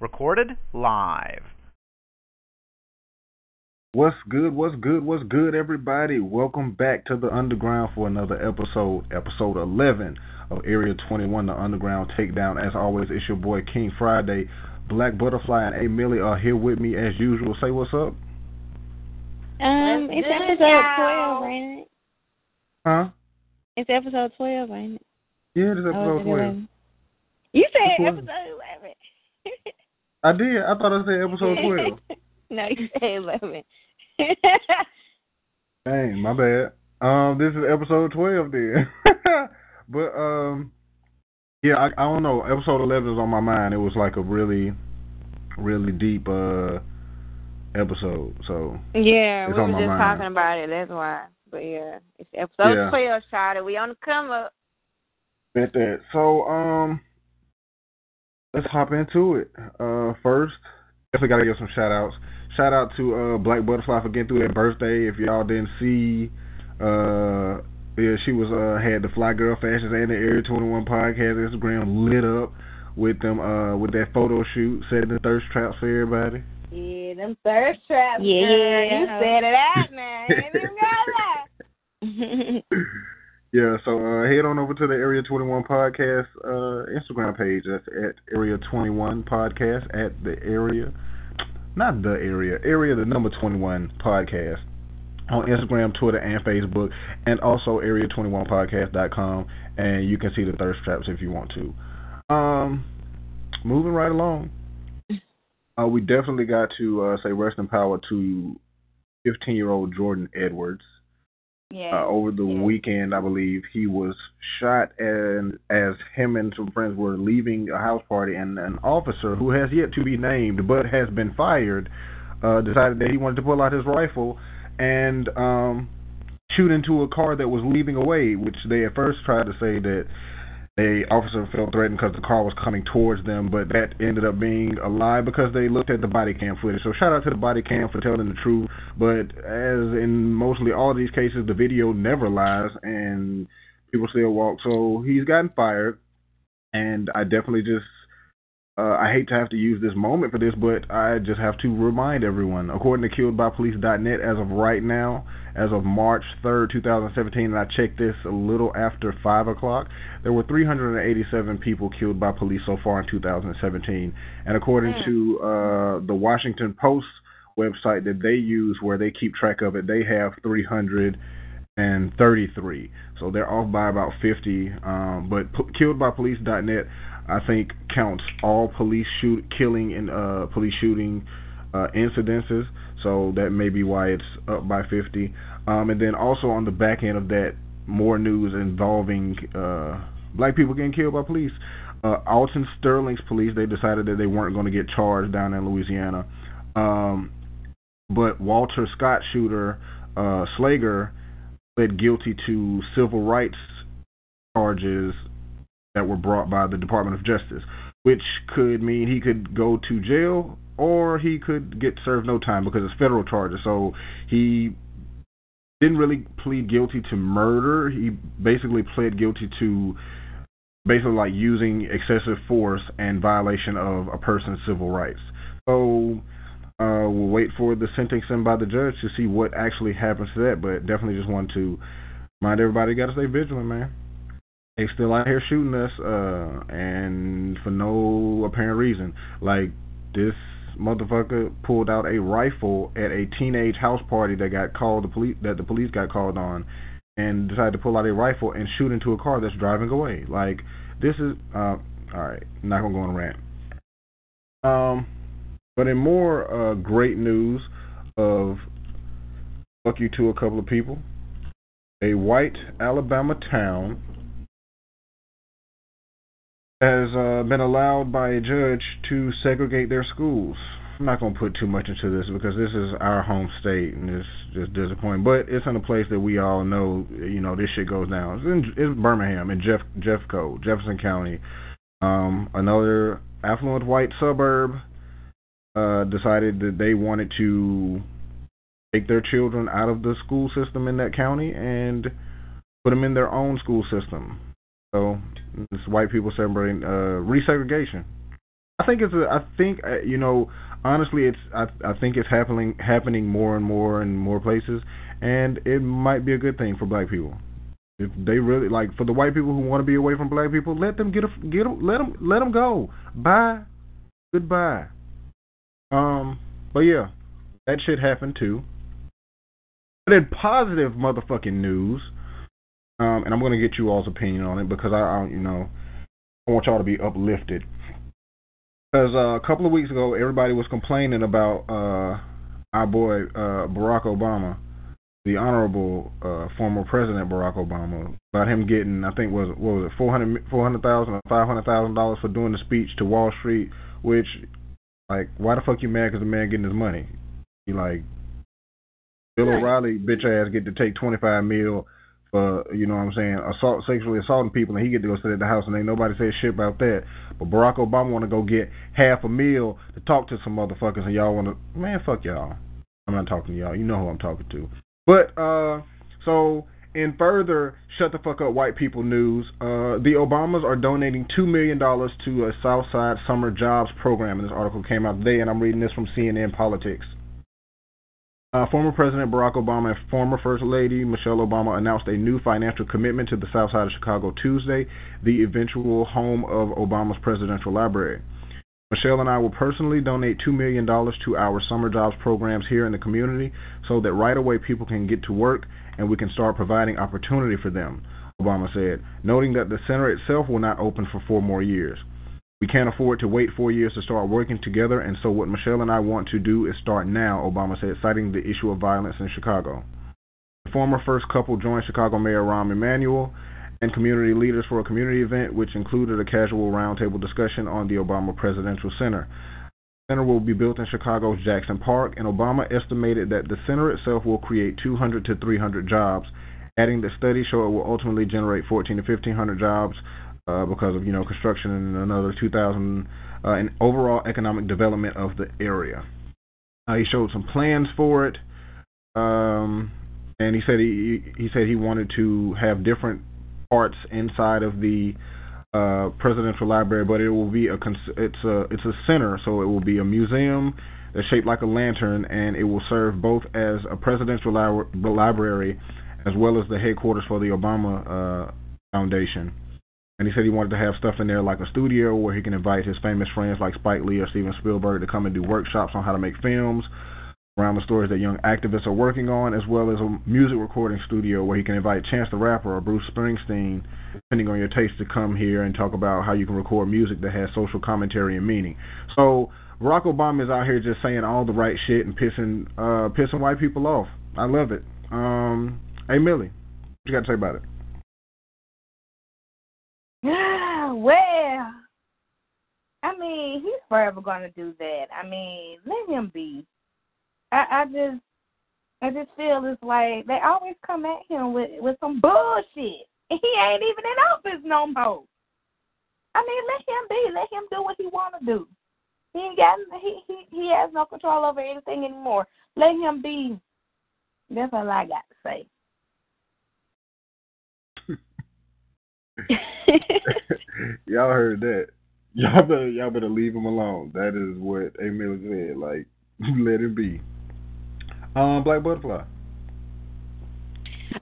Recorded live. What's good? What's good? What's good, everybody? Welcome back to the Underground for another episode, episode 11 of Area 21, the Underground Takedown. As always, it's your boy King Friday. Black Butterfly and A Millie are here with me as usual. Say what's up. Um, it's episode 12, ain't it? Huh? It's episode 12, ain't it? Yeah, it's Oh, episode is it 12. 11? You said episode 11. I did. I thought I said episode 12. no, you said 11. Dang, my bad. Um, this is episode twelve then. but um, yeah, I, I don't know. Episode eleven is on my mind. It was like a really, really deep uh episode. So yeah, we were just mind. talking about it. That's why. But yeah, it's episode Yeah. 12, Shawty. We on the come up. bet that. So um, let's hop into it. Uh, first, definitely gotta give some shout outs. Shout out to uh Black Butterfly for getting through that birthday. If y'all didn't see, uh, yeah, she was uh had the Fly Girl Fashions and the Area 21 podcast Instagram lit up with them uh with that photo shoot, setting the thirst traps for everybody. Yeah, them thirst traps. Yeah, girl. yeah. You said it out now. Yeah, so uh, head on over to the Area 21 podcast uh, Instagram page. That's at Area 21 podcast at the area, not the area, area the number 21 podcast on Instagram, Twitter, and Facebook, and also area21podcast.com. And you can see the thirst traps if you want to. Um, moving right along, uh, we definitely got to uh, say rest in power to 15 year old Jordan Edwards Yeah. uh, over the Yeah. weekend, I believe he was shot, and as him and some friends were leaving a house party, and an officer who has yet to be named but has been fired uh, decided that he wanted to pull out his rifle and um, shoot into a car that was leaving away, which they at first tried to say that the officer felt threatened because the car was coming towards them, but that ended up being a lie because they looked at the body cam footage. So shout out to the body cam for telling the truth. But as in mostly all these cases, the video never lies and people still walk. So he's gotten fired, and I definitely just. Uh, I hate to have to use this moment for this, but I just have to remind everyone. According to KilledByPolice.net, as of right now, as of March 3rd, 2017, and I checked this a little after 5 o'clock, there were 387 people killed by police so far in 2017. And according Mm. to uh, the Washington Post website that they use, where they keep track of it, they have 333. So they're off by about 50. Um, but p- KilledByPolice.net, I think, counts all police shoot killing and uh, police shooting uh, incidences. So that may be why it's up by 50. Um, and then also on the back end of that, more news involving uh, black people getting killed by police. Uh, Alton Sterling's police they decided that they weren't going to get charged down in Louisiana, um, but Walter Scott shooter uh, Slager pled guilty to civil rights charges that were brought by the Department of Justice, which could mean he could go to jail or he could get served no time because it's federal charges. So he didn't really plead guilty to murder. He basically pled guilty to basically like using excessive force and violation of a person's civil rights. So uh, we'll wait for the sentencing by the judge to see what actually happens to that. But definitely just want to remind everybody, got to stay vigilant, man. They still out here shooting us, uh, and for no apparent reason. Like this motherfucker pulled out a rifle at a teenage house party that got called the police that the police got called on and decided to pull out a rifle and shoot into a car that's driving away. Like this is uh all right, not gonna go on a rant. Um but in more uh great news of fuck you to a couple of people, a white Alabama town has uh, been allowed by a judge to segregate their schools. I'm not going to put too much into this because this is our home state and it's just disappointing. But it's in a place that we all know, you know, this shit goes down. It's in it's Birmingham in Jeff Jeffco, Jefferson County. Um, another affluent white suburb uh, decided that they wanted to take their children out of the school system in that county and put them in their own school system. So white people celebrating uh, resegregation. I think it's a. I think uh, you know. Honestly, it's. I. I think it's happening. Happening more and more in more places, and it might be a good thing for black people. If they really like for the white people who want to be away from black people, let them get a get them let them let them go. Bye, goodbye. Um, but yeah, that shit happened too. But in positive motherfucking news, um, and I'm gonna get you all's opinion on it because I, I you know, I want y'all to be uplifted. Because uh, a couple of weeks ago, everybody was complaining about uh, our boy uh, Barack Obama the honorable uh, former President Barack Obama about him getting, I think was what was it, four hundred four hundred thousand or five hundred thousand dollars for doing the speech to Wall Street. Which, like, why the fuck you mad? Because the man getting his money. You like Bill. O'Reilly bitch ass get to take twenty five mil for you know what I'm saying assault sexually assaulting people and he get to go sit at the house and ain't nobody say shit about that. But Barack Obama want to go get half a meal to talk to some motherfuckers and y'all want to man fuck y'all. I'm not talking to y'all. You know who I'm talking to. But uh, so in further shut the fuck up white people news, uh, the Obamas are donating two million dollars to a Southside Summer Jobs program. And this article came out today, and I'm reading this from CNN Politics. Uh, former President Barack Obama and former First Lady Michelle Obama announced a new financial commitment to the South Side of Chicago Tuesday, the eventual home of Obama's presidential library. Michelle and I will personally donate $2 million to our summer jobs programs here in the community so that right away people can get to work and we can start providing opportunity for them, Obama said, noting that the center itself will not open for four more years. We can't afford to wait four years to start working together, and so what Michelle and I want to do is start now, Obama said, citing the issue of violence in Chicago. The former first couple joined Chicago Mayor Rahm Emanuel and community leaders for a community event which included a casual roundtable discussion on the Obama Presidential Center. The center will be built in Chicago's Jackson Park, and Obama estimated that the center itself will create 200 to 300 jobs, adding that studies show it will ultimately generate 14 to 1500 jobs uh, because of you know construction and another 2,000 uh, in overall economic development of the area. Uh, he showed some plans for it, um, and he said he he said he wanted to have different parts inside of the uh, presidential library, but it will be a it's a it's a center, so it will be a museum that's shaped like a lantern, and it will serve both as a presidential li- library as well as the headquarters for the Obama uh, Foundation. And he said he wanted to have stuff in there like a studio where he can invite his famous friends like Spike Lee or Steven Spielberg to come and do workshops on how to make films, around the stories that young activists are working on, as well as a music recording studio where he can invite Chance the Rapper or Bruce Springsteen, depending on your taste, to come here and talk about how you can record music that has social commentary and meaning. So Barack Obama is out here just saying all the right shit and pissing uh, pissing white people off. I love it. Um, hey Millie, what you got to say about it? well, I mean, he's forever to do that. I mean, let him be. I, I just I just feel it's like they always come at him with with some bullshit. He ain't even in office no more. I mean, let him be. Let him do what he want to do. He ain't got he he he has no control over anything anymore. Let him be. That's all I got to say. y'all heard that. Y'all better y'all better leave him alone. That is what Emil said. Like, let him be. Um, Black Butterfly.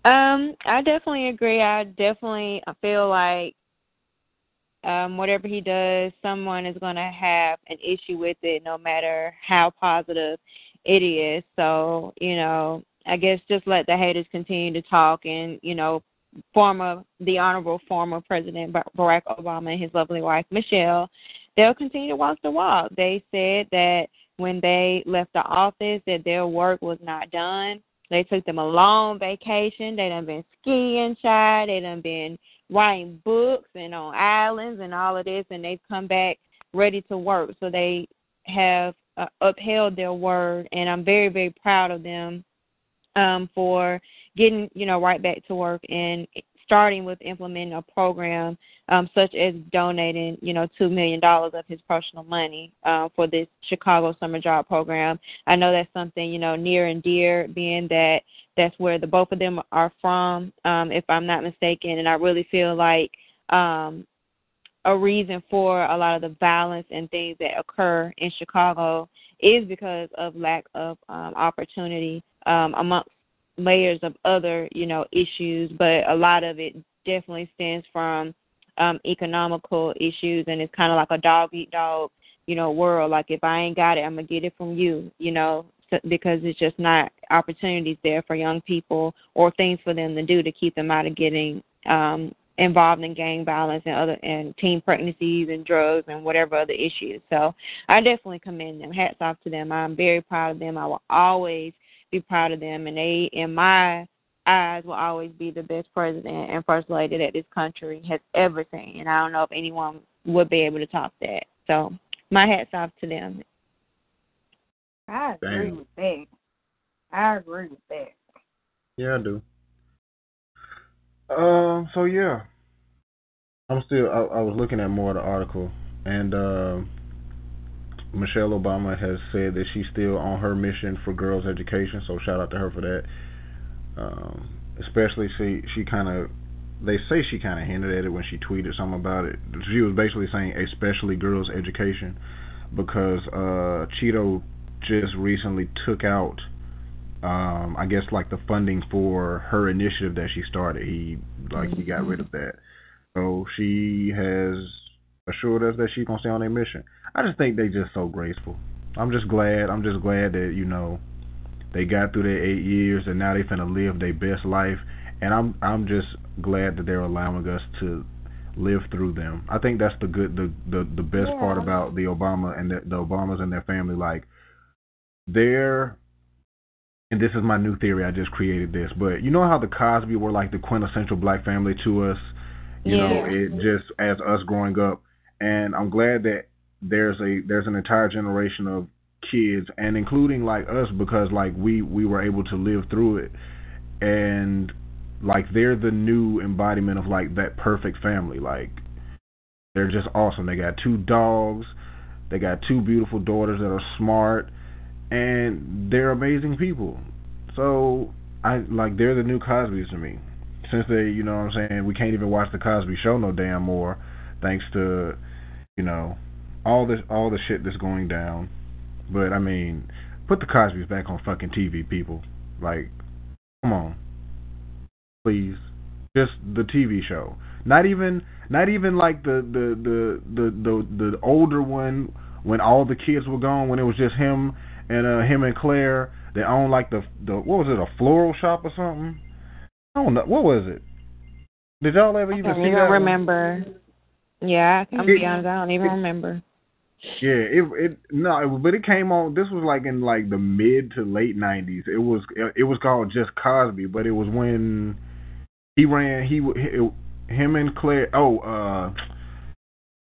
Um, I definitely agree. I definitely feel like um, whatever he does, someone is going to have an issue with it, no matter how positive it is. So, you know, I guess just let the haters continue to talk, and you know, former the honorable former President Barack Obama and his lovely wife Michelle, they'll continue to walk the walk. They said that when they left the office that their work was not done. They took them a long vacation. They done been skiing, child. They done been writing books and on islands and all of this, and they've come back ready to work. So they have uh, upheld their word, and I'm very, very proud of them um, for getting, you know, right back to work and starting with implementing a program um, such as donating, you know, two million dollars of his personal money uh, for this Chicago summer job program. I know that's something you know near and dear, being that that's where the both of them are from, um, if I'm not mistaken, and I really feel like um, a reason for a lot of the violence and things that occur in Chicago is because of lack of um, opportunity um, amongst layers of other, you know, issues, but a lot of it definitely stems from um, economical issues, and it's kind of like a dog eat dog, you know, world. Like if I ain't got it, I'm gonna get it from you, you know, so, because it's just not opportunities there for young people or things for them to do to keep them out of getting um, involved in gang violence and other and teen pregnancies and drugs and whatever other issues. So I definitely commend them. Hats off to them. I'm very proud of them. I will always be proud of them and they in my eyes will always be the best president and first lady that this country has ever seen. And I don't know if anyone would be able to top that. So my hats off to them. I agree Damn. with that. I agree with that. Yeah, I do. Uh, so yeah, I'm still. I, I was looking at more of the article, and uh, Michelle Obama has said that she's still on her mission for girls' education. So shout out to her for that. Um, especially she she kind of they say she kind of hinted at it when she tweeted something about it. She was basically saying especially girls' education because uh, Cheeto just recently took out um, I guess like the funding for her initiative that she started. He like he got rid of that. So she has assured us that she's gonna stay on their mission. I just think they just so graceful. I'm just glad. I'm just glad that you know they got through their eight years and now they finna live their best life. And I'm I'm just glad that they're allowing us to live through them. I think that's the good the the the best yeah. part about the Obama and the, the Obamas and their family. Like they're and this is my new theory. I just created this, but you know how the Cosby were like the quintessential black family to us. You yeah. know, it just as us growing up, and I'm glad that there's a there's an entire generation of kids, and including like us, because like we we were able to live through it, and like they're the new embodiment of like that perfect family. Like they're just awesome. They got two dogs. They got two beautiful daughters that are smart and they're amazing people. So I like they're the new Cosby's to me. Since they, you know what I'm saying, we can't even watch the Cosby show no damn more thanks to, you know, all this all the shit that's going down. But I mean, put the Cosby's back on fucking TV, people. Like, come on. Please. Just the TV show. Not even not even like the the the the the, the older one when all the kids were gone when it was just him and uh, him and Claire they own like the the what was it a floral shop or something? I don't know what was it. Did y'all ever even see I see even that? remember. One? Yeah, I'm it, be honest, I don't even it, remember. Yeah, it it no, it, but it came on. This was like in like the mid to late '90s. It was it, it was called just Cosby, but it was when he ran. He him and Claire. Oh, uh,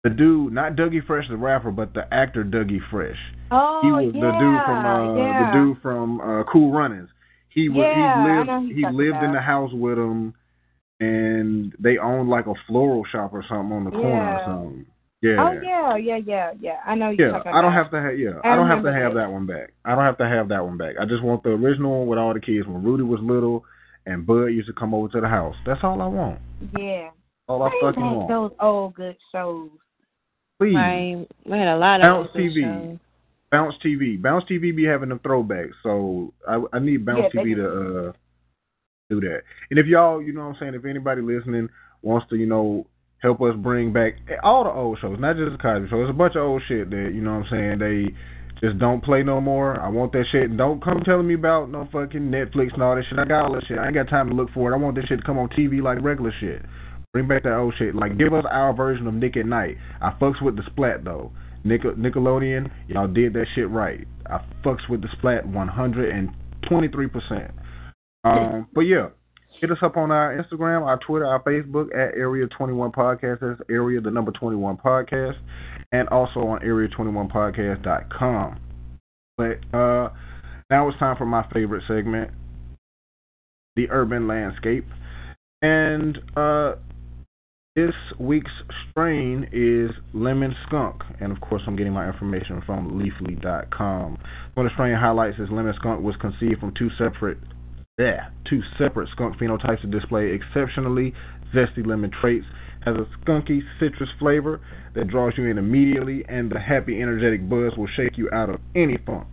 the dude, not Dougie Fresh the rapper, but the actor Dougie Fresh. Oh, he was yeah, the dude from uh, yeah. the dude from uh, Cool Runnings. He was yeah, he lived he lived about. in the house with him, and they owned like a floral shop or something on the corner or Yeah. something. Yeah. Oh yeah, yeah, yeah, yeah. I know you're Yeah, I don't have to have yeah. I I don't have to have that. that one back. I don't have to have that one back. I just want the original one with all the kids when Rudy was little and Bud used to come over to the house. That's all I want. Yeah. All I Bring fucking want. those old good shows. Please. I we had a lot of Bounce TV. shows. Bounce TV. Bounce TV be having them throwbacks, so I I need Bounce Yeah, TV to uh do that. And if y'all, you know what I'm saying, if anybody listening wants to, you know, help us bring back all the old shows, not just the Cosby Show. There's a bunch of old shit that, you know what I'm saying, they just don't play no more. I want that shit. Don't come telling me about no fucking Netflix and all that shit. I got all that shit. I ain't got time to look for it. I want this shit to come on TV like regular shit. Bring back that old shit. Like, give us our version of Nick at Night. I fucks with the Splat, though. Nick- Nickelodeon, y'all did that shit right. I fucks with the Splat 123%. Um, but yeah, hit us up on our Instagram, our Twitter, our Facebook at Area 21 Podcast. That's Area, the number 21 Podcast. And also on Area21Podcast.com. But uh, now it's time for my favorite segment, the urban landscape. And uh, this week's strain is lemon skunk, and of course, I'm getting my information from Leafly.com. One of the strain highlights is lemon skunk was conceived from two separate yeah, two separate skunk phenotypes that display exceptionally zesty lemon traits. Has a skunky citrus flavor that draws you in immediately, and the happy, energetic buzz will shake you out of any funk.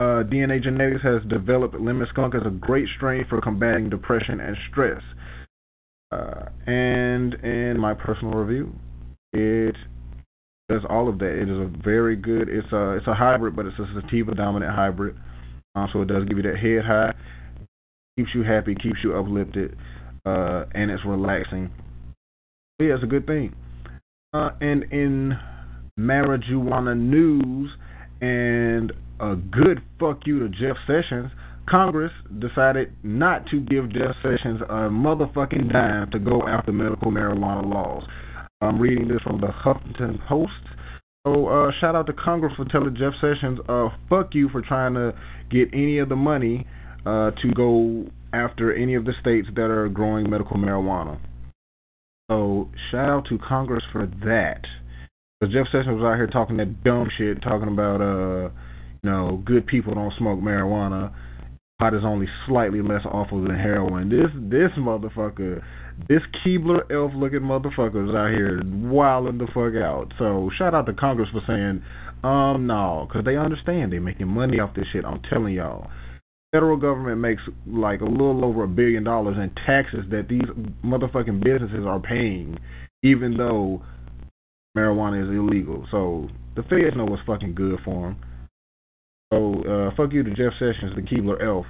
Uh, DNA Genetics has developed lemon skunk as a great strain for combating depression and stress. Uh, and in my personal review, it does all of that. It is a very good. It's a it's a hybrid, but it's a sativa dominant hybrid. So it does give you that head high, keeps you happy, keeps you uplifted, uh, and it's relaxing. But yeah, it's a good thing. Uh, and in marijuana news, and a good fuck you to Jeff Sessions, Congress decided not to give Jeff Sessions a motherfucking dime to go after medical marijuana laws. I'm reading this from the Huffington Post. So uh, shout out to Congress for telling Jeff Sessions, uh, fuck you for trying to get any of the money uh, to go after any of the states that are growing medical marijuana. So shout out to Congress for that. Because Jeff Sessions was out here talking that dumb shit, talking about uh, you know, good people don't smoke marijuana. Pot is only slightly less awful than heroin. This this motherfucker this Keebler elf looking motherfuckers out here wilding the fuck out. So shout out to Congress for saying, um, no, because they understand they're making money off this shit. I'm telling y'all. Federal government makes like a little over a billion dollars in taxes that these motherfucking businesses are paying, even though marijuana is illegal. So the feds know what's fucking good for them. So uh, fuck you to Jeff Sessions, the Keebler elf.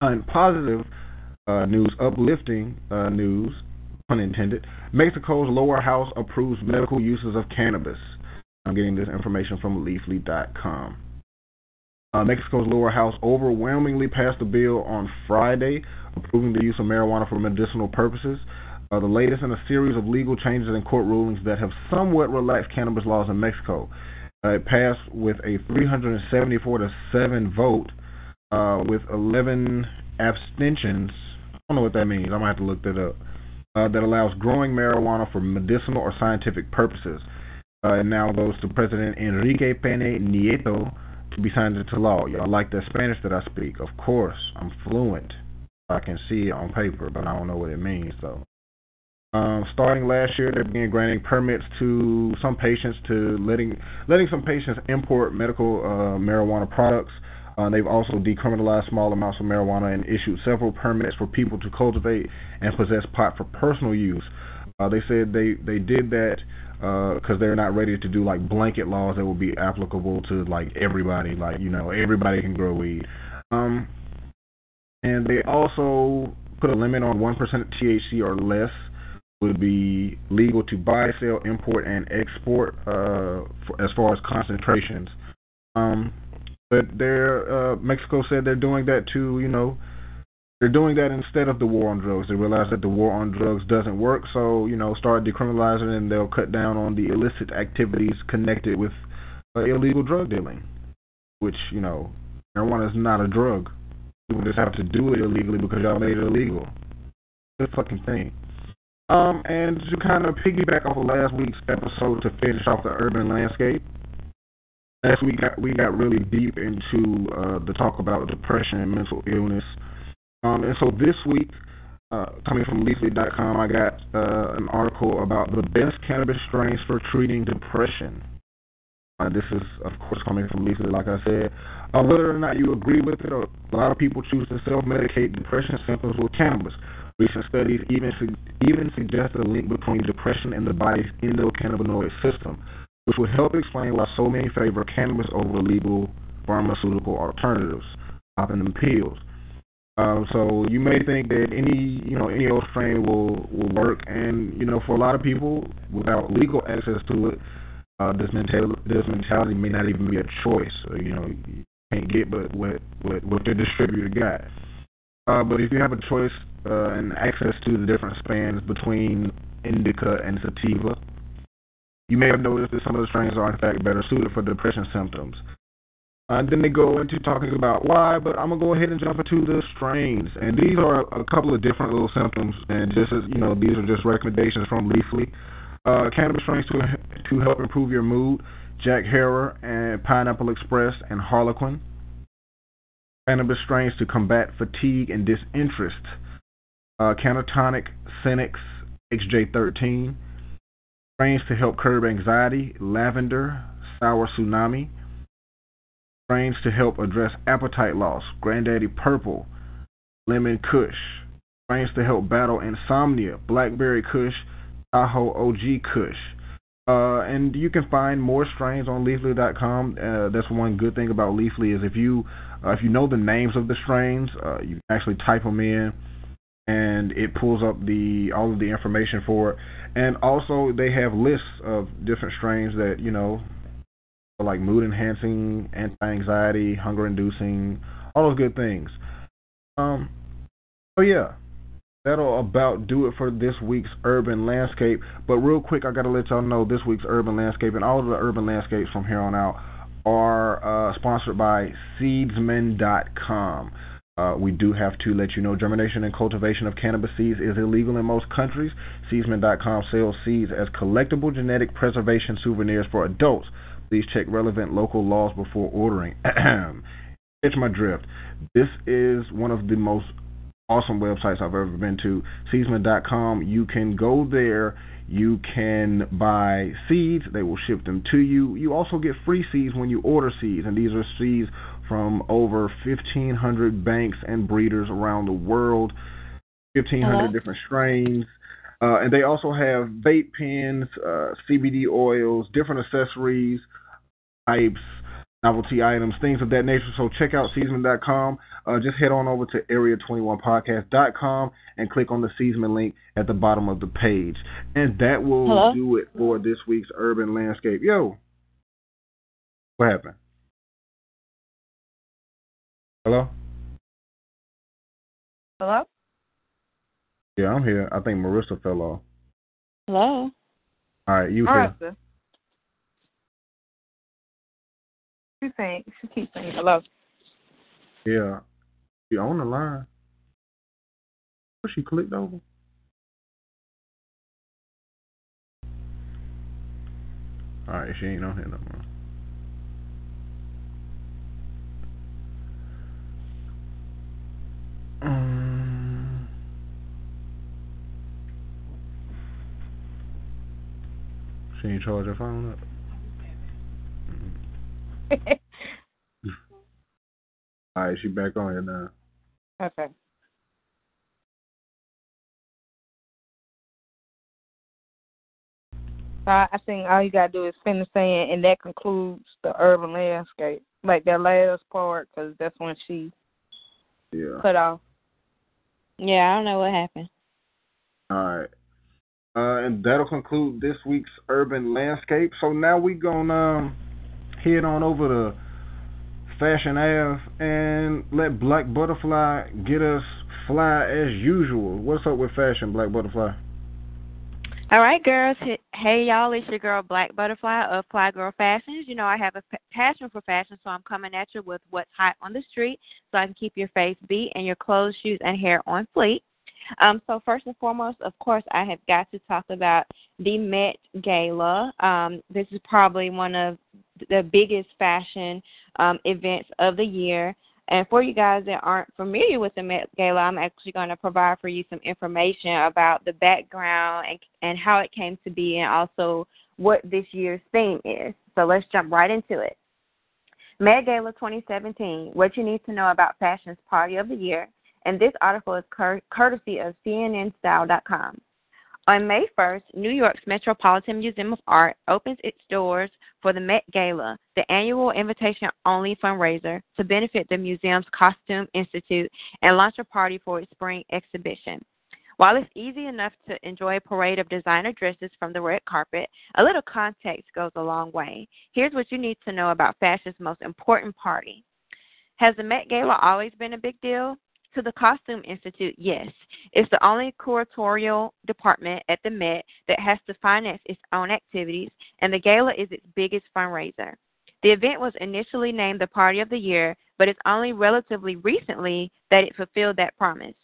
And positive uh, news, uplifting uh, news, pun intended. Mexico's lower house approves medical uses of cannabis. I'm getting this information from Leafly.com. Uh, Mexico's lower house overwhelmingly passed a bill on Friday approving the use of marijuana for medicinal purposes. Uh, the latest in a series of legal changes and court rulings that have somewhat relaxed cannabis laws in Mexico. Uh, it passed with a 374 to 7 vote, uh, with 11 abstentions don't know what that means. I'm gonna have to look that up. Uh, that allows growing marijuana for medicinal or scientific purposes. Uh, it now goes to President Enrique Pena Nieto to be signed into law. Y'all like the Spanish that I speak? Of course, I'm fluent. I can see it on paper, but I don't know what it means though. Um, starting last year, they began granting permits to some patients to letting letting some patients import medical uh, marijuana products uh, they've also decriminalized small amounts of marijuana and issued several permits for people to cultivate and possess pot for personal use. Uh, they said they they did that because uh, they're not ready to do like blanket laws that will be applicable to like everybody. Like you know everybody can grow weed. Um, and they also put a limit on one percent THC or less would be legal to buy, sell, import, and export uh, for, as far as concentrations. Um, but they're uh, Mexico said they're doing that to you know they're doing that instead of the war on drugs. They realize that the war on drugs doesn't work, so you know start decriminalizing and they'll cut down on the illicit activities connected with uh, illegal drug dealing, which you know marijuana is not a drug. People just have to do it illegally because y'all made it illegal. Good fucking thing. Um, and to kind of piggyback off of last week's episode to finish off the urban landscape, last week got, we got really deep into uh, the talk about depression and mental illness. Um, and so this week, uh, coming from Leafly.com, I got uh, an article about the best cannabis strains for treating depression. Uh, this is, of course, coming from Leafly, like I said. Uh, whether or not you agree with it, a lot of people choose to self-medicate depression symptoms with cannabis. Recent studies even su- even suggest a link between depression and the body's endocannabinoid system which would help explain why so many favor cannabis over legal pharmaceutical alternatives, popping them pills. Uh, so you may think that any you know any old strain will will work, and you know for a lot of people without legal access to it, uh, this mentality this mentality may not even be a choice. So, you know you can't get but what what what the distributor got. Uh, but if you have a choice uh, and access to the different spans between indica and sativa, you may have noticed that some of the strains are in fact better suited for depression symptoms. Uh, then they go into talking about why, but I'm gonna go ahead and jump into the strains, and these are a couple of different little symptoms, and just as you know, these are just recommendations from Leafly. Uh, cannabis strains to to help improve your mood: Jack Herer and Pineapple Express and Harlequin. cannabis strains to combat fatigue and disinterest. Uh, Cannatonic, Cinex, XJ13. Strains to help curb anxiety, lavender, sour tsunami. Strains to help address appetite loss, Granddaddy Purple, Lemon Kush. Strains to help battle insomnia, Blackberry Kush, Tahoe OG Kush. Uh, and you can find more strains on Leafly.com. Uh, that's one good thing about Leafly is if you uh, if you know the names of the strains, uh, you can actually type them in, and it pulls up the all of the information for it. And also they have lists of different strains that you know, like mood enhancing, anti anxiety, hunger inducing, all those good things. Um, so yeah, that'll about do it for this week's urban landscape. But real quick, I gotta let y'all know this week's urban landscape and all of the urban landscapes from here on out are uh, sponsored by Seedsman.com. Uh, we do have to let you know germination and cultivation of cannabis seeds is illegal in most countries. Seedsman.com sells seeds as collectible genetic preservation souvenirs for adults. Please check relevant local laws before ordering. It's my drift. This is one of the most awesome websites I've ever been to. Seedsman.com. You can go there. You can buy seeds. They will ship them to you. You also get free seeds when you order seeds, and these are seeds from over 1,500 banks and breeders around the world, 1,500 uh-huh. different strains. Uh, and they also have vape pens, uh, CBD oils, different accessories, pipes, novelty items, things of that nature. So check out Seedsman.com. Uh, just head on over to Area21Podcast.com and click on the Seedsman link at the bottom of the page. And that will Hello? do it for this week's Urban Landscape. Yo, what happened? Hello? Hello? Yeah, I'm here. I think Marissa fell off. Hello? All right, you Marissa. here. She saying she keeps saying hello. Yeah. She on the line. What she clicked over? Alright, she ain't on here no more. Um, she ain't charge her phone up. All right, she back on it now. okay. So I I think all you gotta do is finish saying, and that concludes the urban landscape, like that last part, because that's when she Yeah. cut off. Yeah, I don't know what happened. All right. Uh, and that'll conclude this week's urban landscape. So now we gonna um, head on over to Fashion Ave and let Black Butterfly get us fly as usual. What's up with Fashion Black Butterfly? All right, girls. Hey, y'all. It's your girl Black Butterfly of Fly Girl Fashions. You know I have a passion for fashion, so I'm coming at you with what's hot on the street, so I can keep your face beat and your clothes, shoes, and hair on fleek. Um, so first and foremost, of course, I have got to talk about the Met Gala. Um, this is probably one of the biggest fashion um, events of the year. And for you guys that aren't familiar with the Met Gala, I'm actually going to provide for you some information about the background and, and how it came to be, and also what this year's theme is. So let's jump right into it. Met Gala 2017, what you need to know about fashion's party of the year. And this article is cur- courtesy of CNNStyle.com. On May 1st, New York's Metropolitan Museum of Art opens its doors for the Met Gala, the annual invitation only fundraiser to benefit the museum's Costume Institute and launch a party for its spring exhibition. While it's easy enough to enjoy a parade of designer dresses from the red carpet, a little context goes a long way. Here's what you need to know about fashion's most important party. Has the Met Gala always been a big deal? To the Costume Institute, yes. It's the only curatorial department at the Met that has to finance its own activities, and the gala is its biggest fundraiser. The event was initially named the Party of the Year, but it's only relatively recently that it fulfilled that promise.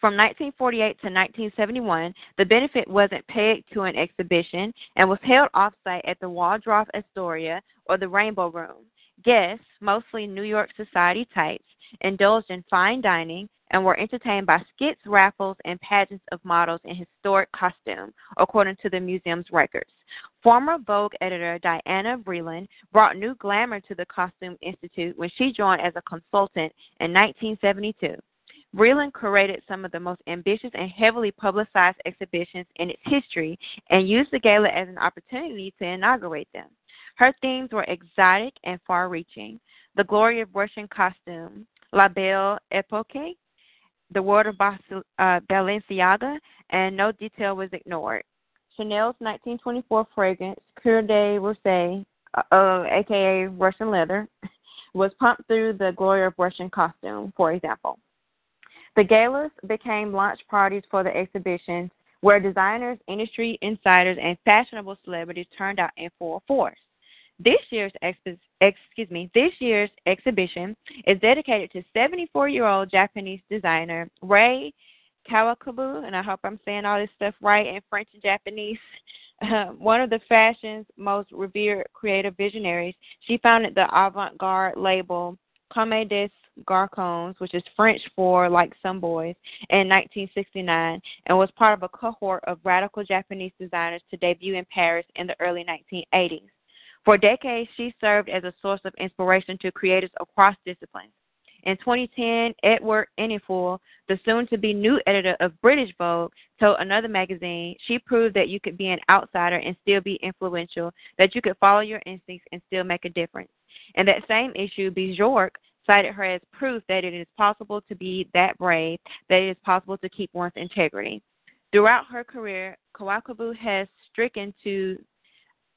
From 1948 to 1971, the benefit wasn't pegged to an exhibition and was held offsite at the Waldorf Astoria or the Rainbow Room. Guests, mostly New York society types, indulged in fine dining, and were entertained by skits, raffles, and pageants of models in historic costume, according to the museum's records. Former Vogue editor Diana Vreeland brought new glamour to the Costume Institute when she joined as a consultant in 1972. Vreeland curated some of the most ambitious and heavily publicized exhibitions in its history and used the gala as an opportunity to inaugurate them. Her themes were exotic and far reaching the glory of Russian costume, La Belle Epoque, the world of uh, Balenciaga, and no detail was ignored. Chanel's 1924 fragrance, Coeur de Rosé, uh, aka Russian leather, was pumped through the glory of Russian costume, for example. The galas became launch parties for the exhibition, where designers, industry insiders, and fashionable celebrities turned out in full force. This year's expo- excuse me, this year's exhibition is dedicated to 74-year-old Japanese designer Rei Kawakubo, and I hope I'm saying all this stuff right in French and Japanese. Uh, one of the fashion's most revered creative visionaries, she founded the avant-garde label Comme des Garçons, which is French for like some boys, in 1969, and was part of a cohort of radical Japanese designers to debut in Paris in the early 1980s. For decades, she served as a source of inspiration to creators across disciplines. In 2010, Edward Enninful, the soon to be new editor of British Vogue, told another magazine she proved that you could be an outsider and still be influential, that you could follow your instincts and still make a difference. In that same issue, Bjork cited her as proof that it is possible to be that brave, that it is possible to keep one's integrity. Throughout her career, Kawakubo has stricken to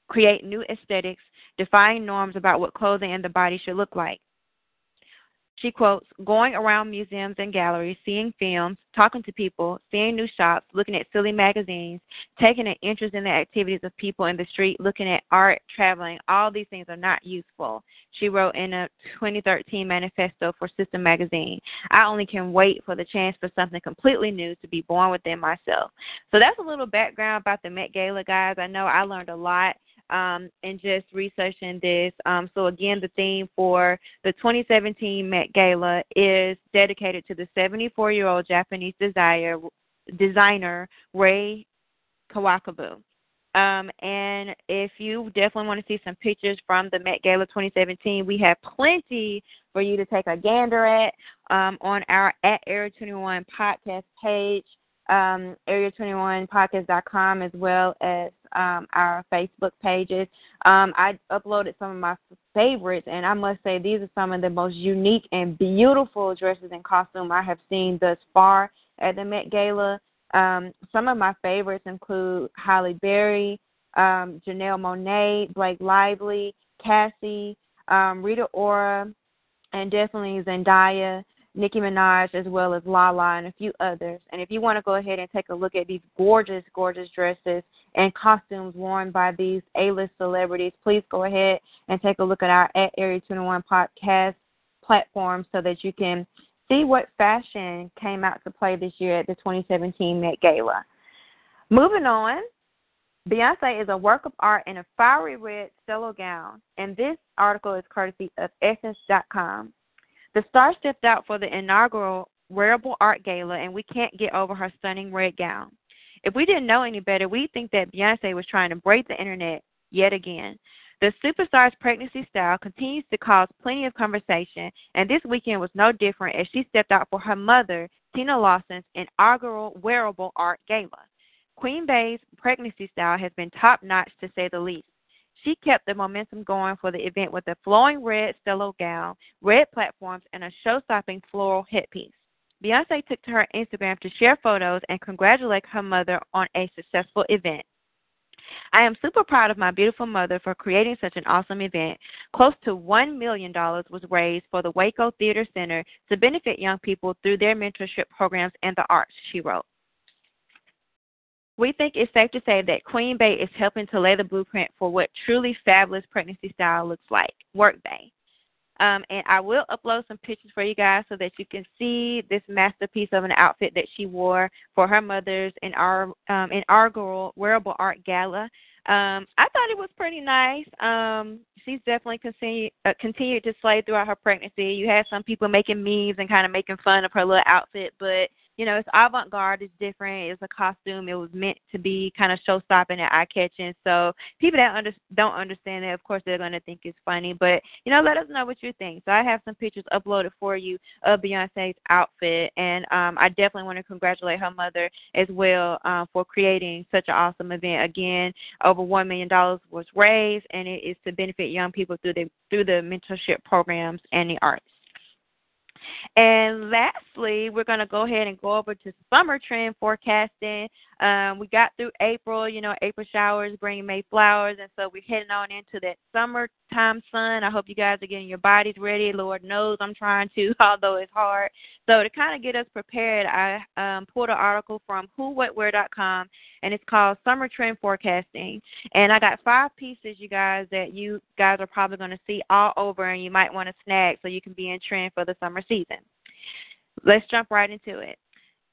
create new aesthetics, defying norms about what clothing and the body should look like. She quotes, going around museums and galleries, seeing films, talking to people, seeing new shops, looking at silly magazines, taking an interest in the activities of people in the street, looking at art, traveling. All these things are not useful. She wrote in a 2013 manifesto for System magazine. I only can wait for the chance for something completely new to be born within myself. So that's a little background about the Met Gala, guys. I know I learned a lot um, and just researching this. Um, so, again, the theme for the 2017 Met Gala is dedicated to the 74 year old Japanese desire, designer Rei Kawakubo. Um, and if you definitely want to see some pictures from the Met Gala 2017, we have plenty for you to take a gander at um, on our at Area 21 podcast page um, area21podcast.com as well as um, our Facebook pages. Um, I uploaded some of my favorites, and I must say these are some of the most unique and beautiful dresses and costume I have seen thus far at the Met Gala. Um, some of my favorites include Halle Berry, um, Janelle Monáe, Blake Lively, Cassie, um, Rita Ora, and definitely Zendaya. Nicki Minaj, as well as Lala and a few others. And if you want to go ahead and take a look at these gorgeous, gorgeous dresses and costumes worn by these A-list celebrities, please go ahead and take a look at our at Area 21 podcast platform so that you can see what fashion came out to play this year at the 2017 Met Gala. Moving on, Beyonce is a work of art in a fiery red cello gown, and this article is courtesy of Essence.com. The star stepped out for the inaugural Wearable Art Gala, and we can't get over her stunning red gown. If we didn't know any better, we'd think that Beyonce was trying to break the internet yet again. The superstar's pregnancy style continues to cause plenty of conversation, and this weekend was no different as she stepped out for her mother, Tina Lawson's inaugural Wearable Art Gala. Queen Bey's pregnancy style has been top notch to say the least. She kept the momentum going for the event with a flowing red cello gown, red platforms, and a show stopping floral headpiece. Beyonce took to her Instagram to share photos and congratulate her mother on a successful event. I am super proud of my beautiful mother for creating such an awesome event. Close to $1 million was raised for the Waco Theater Center to benefit young people through their mentorship programs and the arts, she wrote. We think it's safe to say that Queen Bey is helping to lay the blueprint for what truly fabulous pregnancy style looks like. Work Bey. Um, and I will upload some pictures for you guys so that you can see this masterpiece of an outfit that she wore for her mother's in our um, inaugural wearable art gala. Um, I thought it was pretty nice. Um, she's definitely continued uh, continued to slay throughout her pregnancy. You had some people making memes and kind of making fun of her little outfit, but you know, it's avant garde, it's different, it's a costume, it was meant to be kind of show stopping and eye catching. So people that under, don't understand it, of course, they're going to think it's funny. But, you know, let us know what you think. So I have some pictures uploaded for you of Beyonce's outfit. And um, I definitely want to congratulate her mother as well um, for creating such an awesome event. Again, over $1 million was raised, and it is to benefit young people through the, through the mentorship programs and the arts. And lastly, we're going to go ahead and go over to summer trend forecasting. Um, we got through April, you know, April showers bring May flowers, and so we're heading on into that summertime sun. I hope you guys are getting your bodies ready. Lord knows I'm trying to, although it's hard. So to kind of get us prepared, I um, pulled an article from WhoWhatWhere.com, and it's called Summer Trend Forecasting. And I got five pieces, you guys, that you guys are probably going to see all over, and you might want to snag so you can be in trend for the summer season. Let's jump right into it.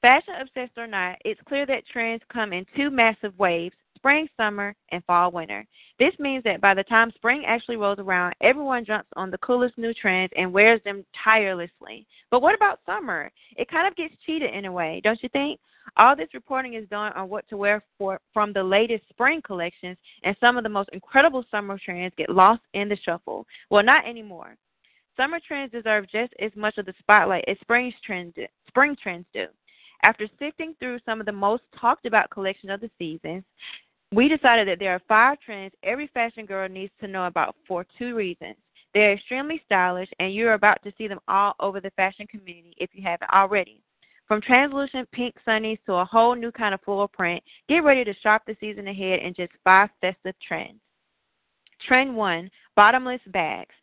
Fashion obsessed or not, it's clear that trends come in two massive waves spring, summer, and fall, winter. This means that by the time spring actually rolls around, everyone jumps on the coolest new trends and wears them tirelessly. But what about summer? It kind of gets cheated in a way, don't you think? All this reporting is done on what to wear for from the latest spring collections, and some of the most incredible summer trends get lost in the shuffle. Well, not anymore. Summer trends deserve just as much of the spotlight as spring trends do. Spring trends do. After sifting through some of the most talked about collections of the season, we decided that there are five trends every fashion girl needs to know about for two reasons. They're extremely stylish, and you're about to see them all over the fashion community if you haven't already. From translucent pink sunnies to a whole new kind of floral print, get ready to shop the season ahead in just five festive trends. Trend 1 Bottomless Bags.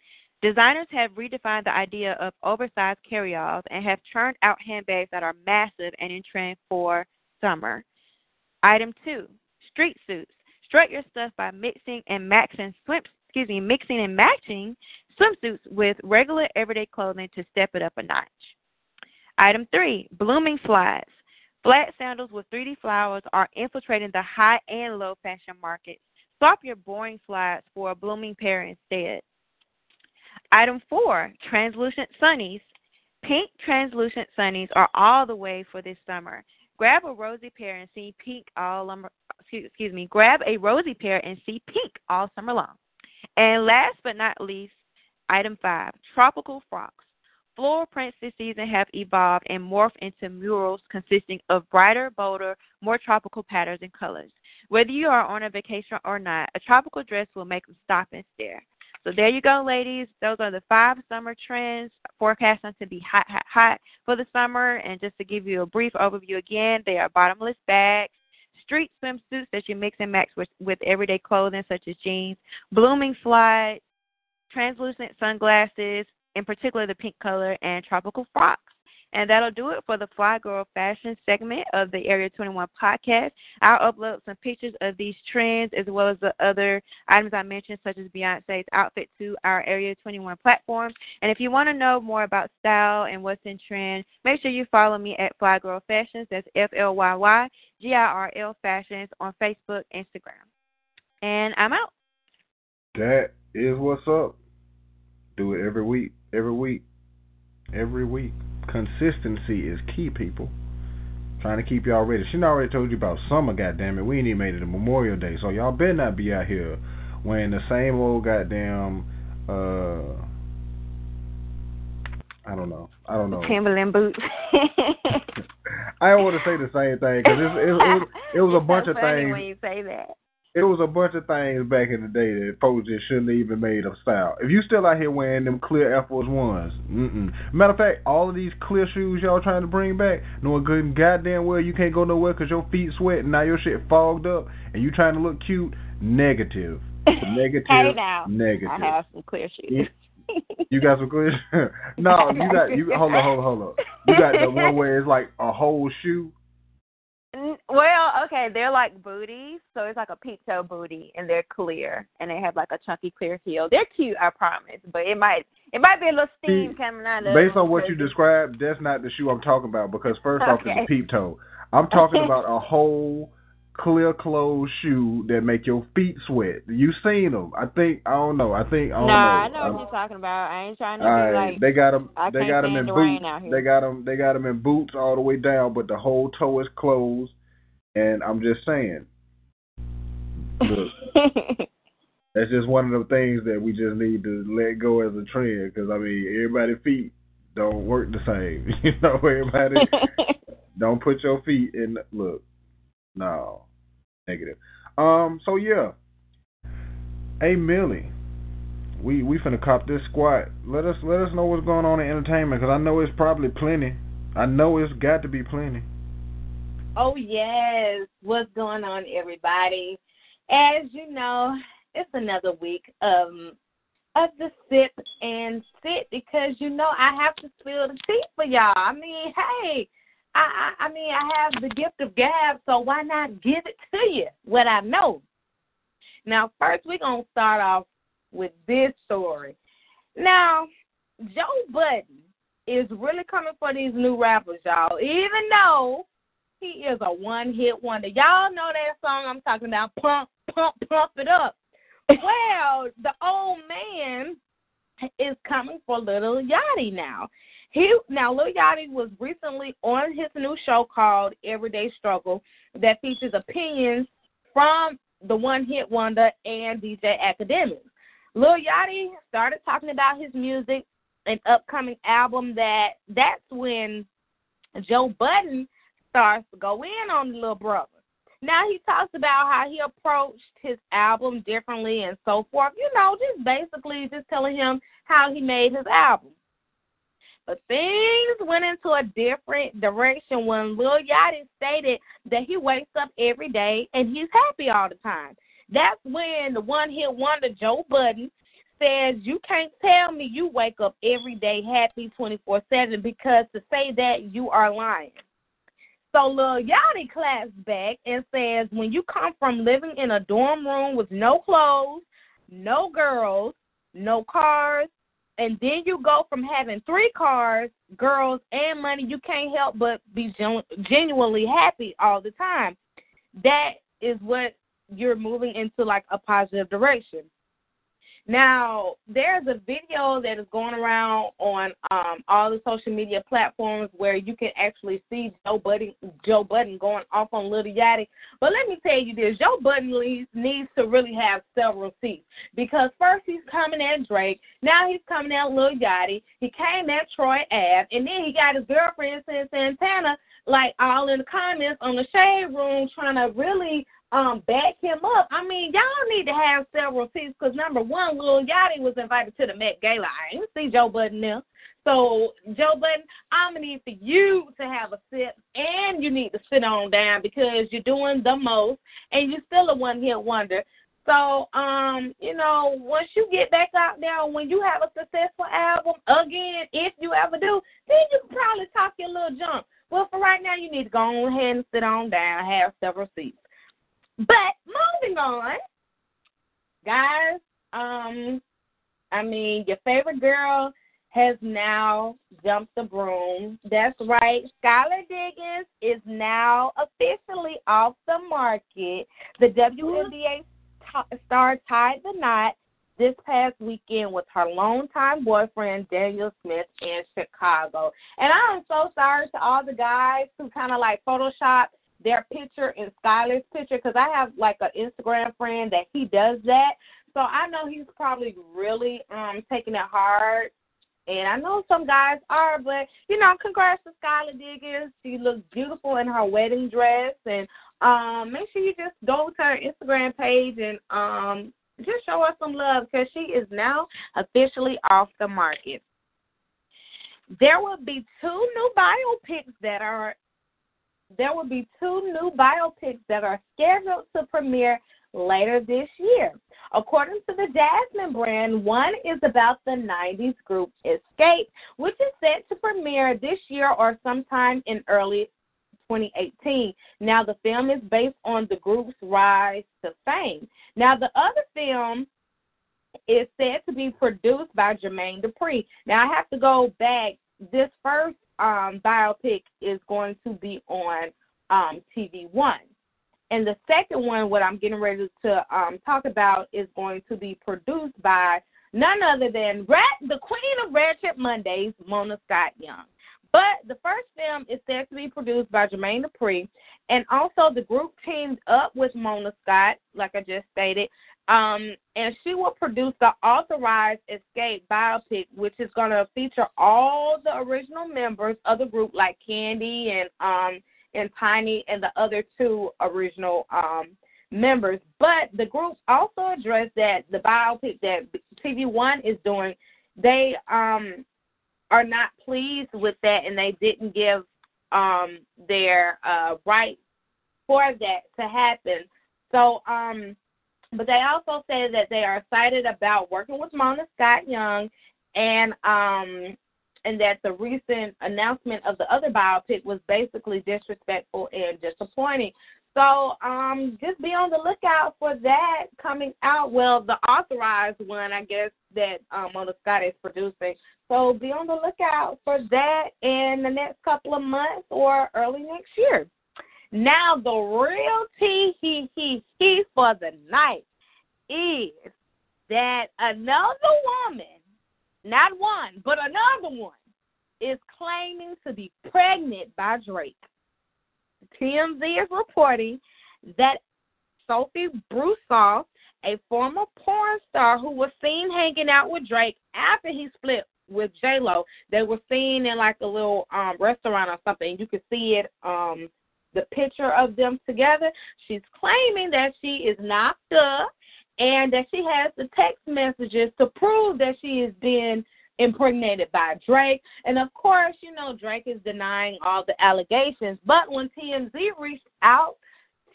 Designers have redefined the idea of oversized carry-alls and have churned out handbags that are massive and in trend for summer. Item two, street suits. Strut your stuff by mixing and matching swim, excuse me, mixing and matching swimsuits with regular everyday clothing to step it up a notch. Item three, blooming slides. Flat sandals with 3D flowers are infiltrating the high and low fashion markets. Swap your boring slides for a blooming pair instead. Item four, translucent sunnies. Pink translucent sunnies are all the way for this summer. Grab a rosy pair and see pink all um, excuse me. Grab a rosy pair and see pink all summer long. And last but not least, item five, tropical frocks. Floral prints this season have evolved and morphed into murals consisting of brighter, bolder, more tropical patterns and colors. Whether you are on a vacation or not, a tropical dress will make them stop and stare. So there you go, ladies. Those are the five summer trends forecasting to be hot, hot, hot for the summer. And just to give you a brief overview again, they are bottomless bags, street swimsuits that you mix and match with, with everyday clothing such as jeans, blooming slides, translucent sunglasses, in particular the pink color, and tropical frocks. And that'll do it for the Fly Girl Fashion segment of the Area 21 podcast. I'll upload some pictures of these trends as well as the other items I mentioned, such as Beyonce's outfit, to our Area 21 platform. And if you want to know more about style and what's in trend, make sure you follow me at Fly Girl Fashions. That's F L Y Y G I R L Fashions on Facebook, Instagram. And I'm out. That is what's up. Do it every week. Every week. Every week. Consistency is key, people. Trying to keep y'all ready. She already told you about summer, goddamn it. We ain't even made it to Memorial Day, so y'all better not be out here wearing the same old goddamn. uh I don't know. I don't know. Timberland boots. I don't want to say the same thing because it, it, it, it was a bunch so of things. when you say that. It was a bunch of things back in the day that folks just shouldn't have even made of style. If you still out here wearing them clear Air Force Ones, mm-mm. matter of fact, all of these clear shoes y'all trying to bring back, knowing good goddamn well you can't go nowhere because your feet sweat and now your shit fogged up and you trying to look cute, negative. Negative. hey now. Negative. I have some clear shoes. You got some clear? no, you got you. Hold on, hold on, hold on. You got the one where it's like a whole shoe. Well, okay, they're like booties, so it's like a peep toe booty, and they're clear, and they have like a chunky clear heel. They're cute, I promise, but it might it might be a little steam See, coming out of. Based on what you described, that's not the shoe I'm talking about because first off, it's a peep toe. I'm talking about a whole clear closed shoe that make your feet sweat. You seen them? I think I don't know. I think I don't Nah, I know. know I'm- what you're talking about. I ain't trying to All be right, like. they got them. I They got them in the boots. They got them. They got them in boots all the way down, but the whole toe is closed. And I'm just saying, look, that's just one of the things that we just need to let go as a trend. Because I mean, everybody's feet don't work the same. You know, everybody don't put your feet in. Look, no, negative. Um. So yeah. Hey Millie, we we finna cop this squat. Let us let us know what's going on in entertainment because I know it's probably plenty. I know it's got to be plenty. Oh yes, what's going on, everybody? As you know, it's another week um of the sip and sit because you know I have to spill the tea for y'all. I mean, hey, I I, I mean I have the gift of gab, so why not give it to you? What I know. Now, first we're gonna start off with this story. Now, Joe Budden is really coming for these new rappers, y'all. Even though he is a one hit wonder. Y'all know that song I'm talking about, Pump, Pump, Pump It Up. Well, the old man is coming for Little Yachty now. He now Lil Yachty was recently on his new show called Everyday Struggle that features opinions from the one hit wonder and DJ Akademiks. Lil Yachty started talking about his music and upcoming album that that's when Joe Budden starts to go in on the little brother. Now he talks about how he approached his album differently and so forth. You know, just basically just telling him how he made his album. But things went into a different direction when Lil Yachty stated that he wakes up every day and he's happy all the time. That's when the one hit wonder Joe Budden says you can't tell me you wake up every day happy 24/7 because to say that you are lying. So Lil Yachty claps back and says, when you come from living in a dorm room with no clothes, no girls, no cars, and then you go from having three cars, girls, and money, you can't help but be gen- genuinely happy all the time. That is what you're moving into like a positive direction. Now, there's a video that is going around on um, all the social media platforms where you can actually see Joe Budden, Joe Budden going off on Little Yachty. But let me tell you this: Joe Budden needs, needs to really have several seats because first he's coming at Drake, now he's coming at Lil Yachty. He came at Troy Ave, and then he got his girlfriend Santana like all in the comments on the shade room trying to really um back him up. I mean, y'all need to have several seats because number one, Lil Yachty was invited to the Met Gala. I didn't see Joe Budden there. So Joe Budden, I'm gonna need for you to have a sip and you need to sit on down because you're doing the most and you're still a one hit wonder. So, um, you know, once you get back out there, when you have a successful album again, if you ever do, then you can probably talk your little junk. Well, for right now, you need to go ahead and sit on down, have several seats. But moving on, guys, um, I mean, your favorite girl has now jumped the broom. That's right. Skylar Diggins is now officially off the market. The WNBA star tied the knot this past weekend with her longtime boyfriend Daniel Smith in Chicago. And I am so sorry to all the guys who kind of like Photoshop their picture and Skylar's picture because I have like an Instagram friend that he does that. So I know he's probably really um taking it hard. And I know some guys are, but you know, congrats to Skylar Diggins. She looks beautiful in her wedding dress and um make sure you just go to her Instagram page and um just show her some love because she is now officially off the market. There will be two new biopics that are there will be two new biopics that are scheduled to premiere later this year. According to the Jasmine brand, one is about the 90s group Xscape, which is set to premiere this year or sometime in early 2018. Now, the film is based on the group's rise to fame. Now, the other film is said to be produced by Jermaine Dupri. Now, I have to go back. This first um, biopic is going to be on um, TV One. And the second one, what I'm getting ready to um, talk about, is going to be produced by none other than Rat, the queen of Chip Mondays, Mona Scott Young. But the first film is said to be produced by Jermaine Dupri, and also the group teamed up with Mona Scott, like I just stated, um, and she will produce the Authorized Xscape biopic, which is going to feature all the original members of the group, like Kandi and um and Tiny and the other two original um members. But the group also addressed that the biopic that TV One is doing, they um are not pleased with that, and they didn't give um their uh right for that to happen. So um but they also say that they are excited about working with Mona Scott Young and um and that the recent announcement of the other biopic was basically disrespectful and disappointing. So um just be on the lookout for that coming out. Well, the authorized one, I guess, that um, Mona Scott is producing. So be on the lookout for that in the next couple of months or early next year. Now, the real tea he he he for the night is that another woman, not one, but another one, is claiming to be pregnant by Drake. TMZ is reporting that Sophie Brussaux, a former porn star who was seen hanging out with Drake after he split with J Lo, they were seen in like a little um restaurant or something. You could see it um the picture of them together. She's claiming that she is knocked up and that she has the text messages to prove that she is being impregnated by Drake. And of course, you know, Drake is denying all the allegations. But when TMZ reached out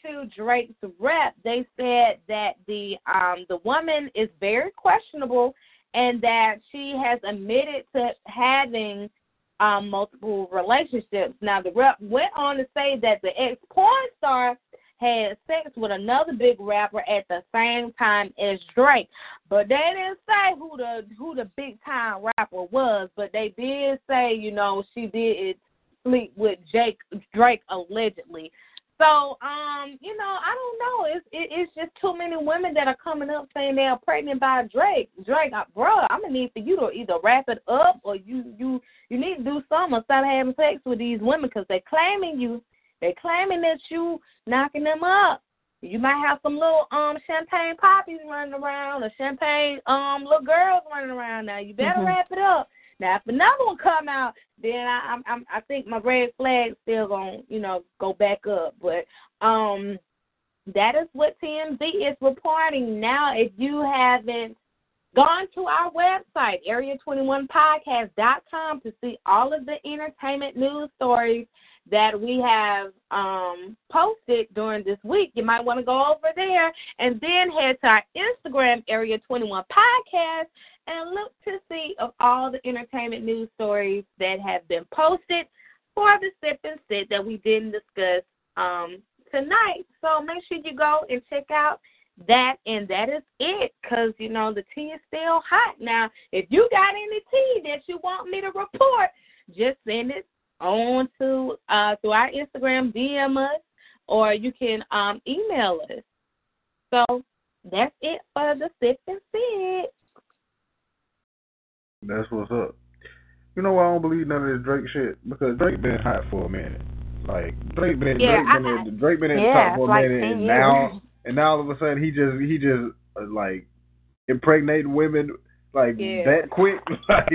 to Drake's rep, they said that the um the woman is very questionable and that she has admitted to having um, multiple relationships. Now, the rep went on to say that the ex porn star had sex with another big rapper at the same time as Drake, but they didn't say who the who the big time rapper was. But they did say, you know, she did sleep with Jake Drake allegedly. So, um, you know, I don't know. It's it, it's just too many women that are coming up saying they are pregnant by Drake. Drake, uh, bro, I'm gonna need for you to either wrap it up or you you you need to do something or stop having sex with these women because they're claiming you. They're claiming that you knocking them up. You might have some little um champagne poppies running around or champagne um little girls running around. Now you better Mhm. wrap it up. Now, if another one come out, then I, I'm, I think my red flag still gonna, you know, go back up. But um, that is what TMZ is reporting. Now, if you haven't gone to our website, area21podcast.com, to see all of the entertainment news stories that we have um, posted during this week, you might want to go over there and then head to our Instagram, Area 21 Podcast, and look to see of all the entertainment news stories that have been posted for the sip and sit that we didn't discuss um, tonight. So make sure you go and check out that, and that is it, because you know the tea is still hot. Now, if you got any tea that you want me to report, just send it on to uh, through our Instagram, DM us, or you can um, email us. So that's it for the sip and sit. That's what's up. You know why I don't believe none of this Drake shit? Because Drake been hot for a minute. Like Drake been Yeah, Drake been I- at, Drake been at the top for a like minute, 10 and years. now and now all of a sudden he just he just uh, like impregnating women like Yeah. that quick. like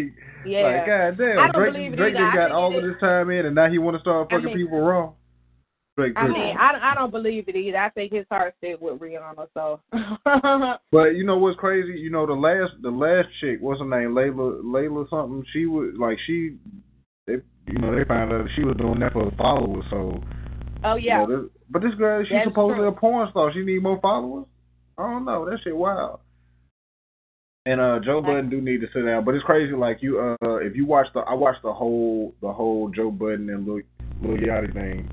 Yeah. like god damn, Drake Drake I got all of is- this time in, and now he want to start I fucking mean- people wrong. Drake, I mean, I, I don't believe it either. I think his heart's still with Rihanna. So. But you know what's crazy? You know the last the last chick, what's her name? Layla Layla something. She was like she, they, you know they found out she was doing that for followers. So oh you yeah. know, this, but this girl, she's supposedly true. a porn star. She need more followers. I don't know. That shit wild. And uh Joe Budden do need to sit down, but it's crazy. Like you, uh, if you watch the, I watched the whole the whole Joe Budden and Lil, Lil Yachty thing,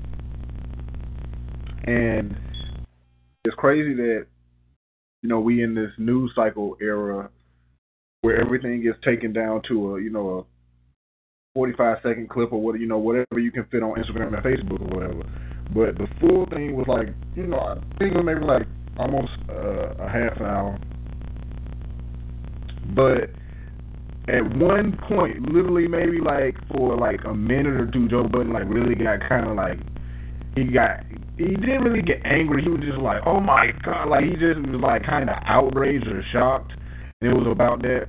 And it's crazy that you know we in this news cycle era where everything gets taken down to a you know a 45 second clip or what you know whatever you can fit on Instagram and Facebook or whatever. But the full thing was like you know I think it was maybe like almost uh, a half an hour. But at one point, literally maybe like for like a minute or two, Joe Budden like really got kind of like he got he didn't really get angry. He was just like, oh my god, like he just was like kind of outraged or shocked. And it was about that.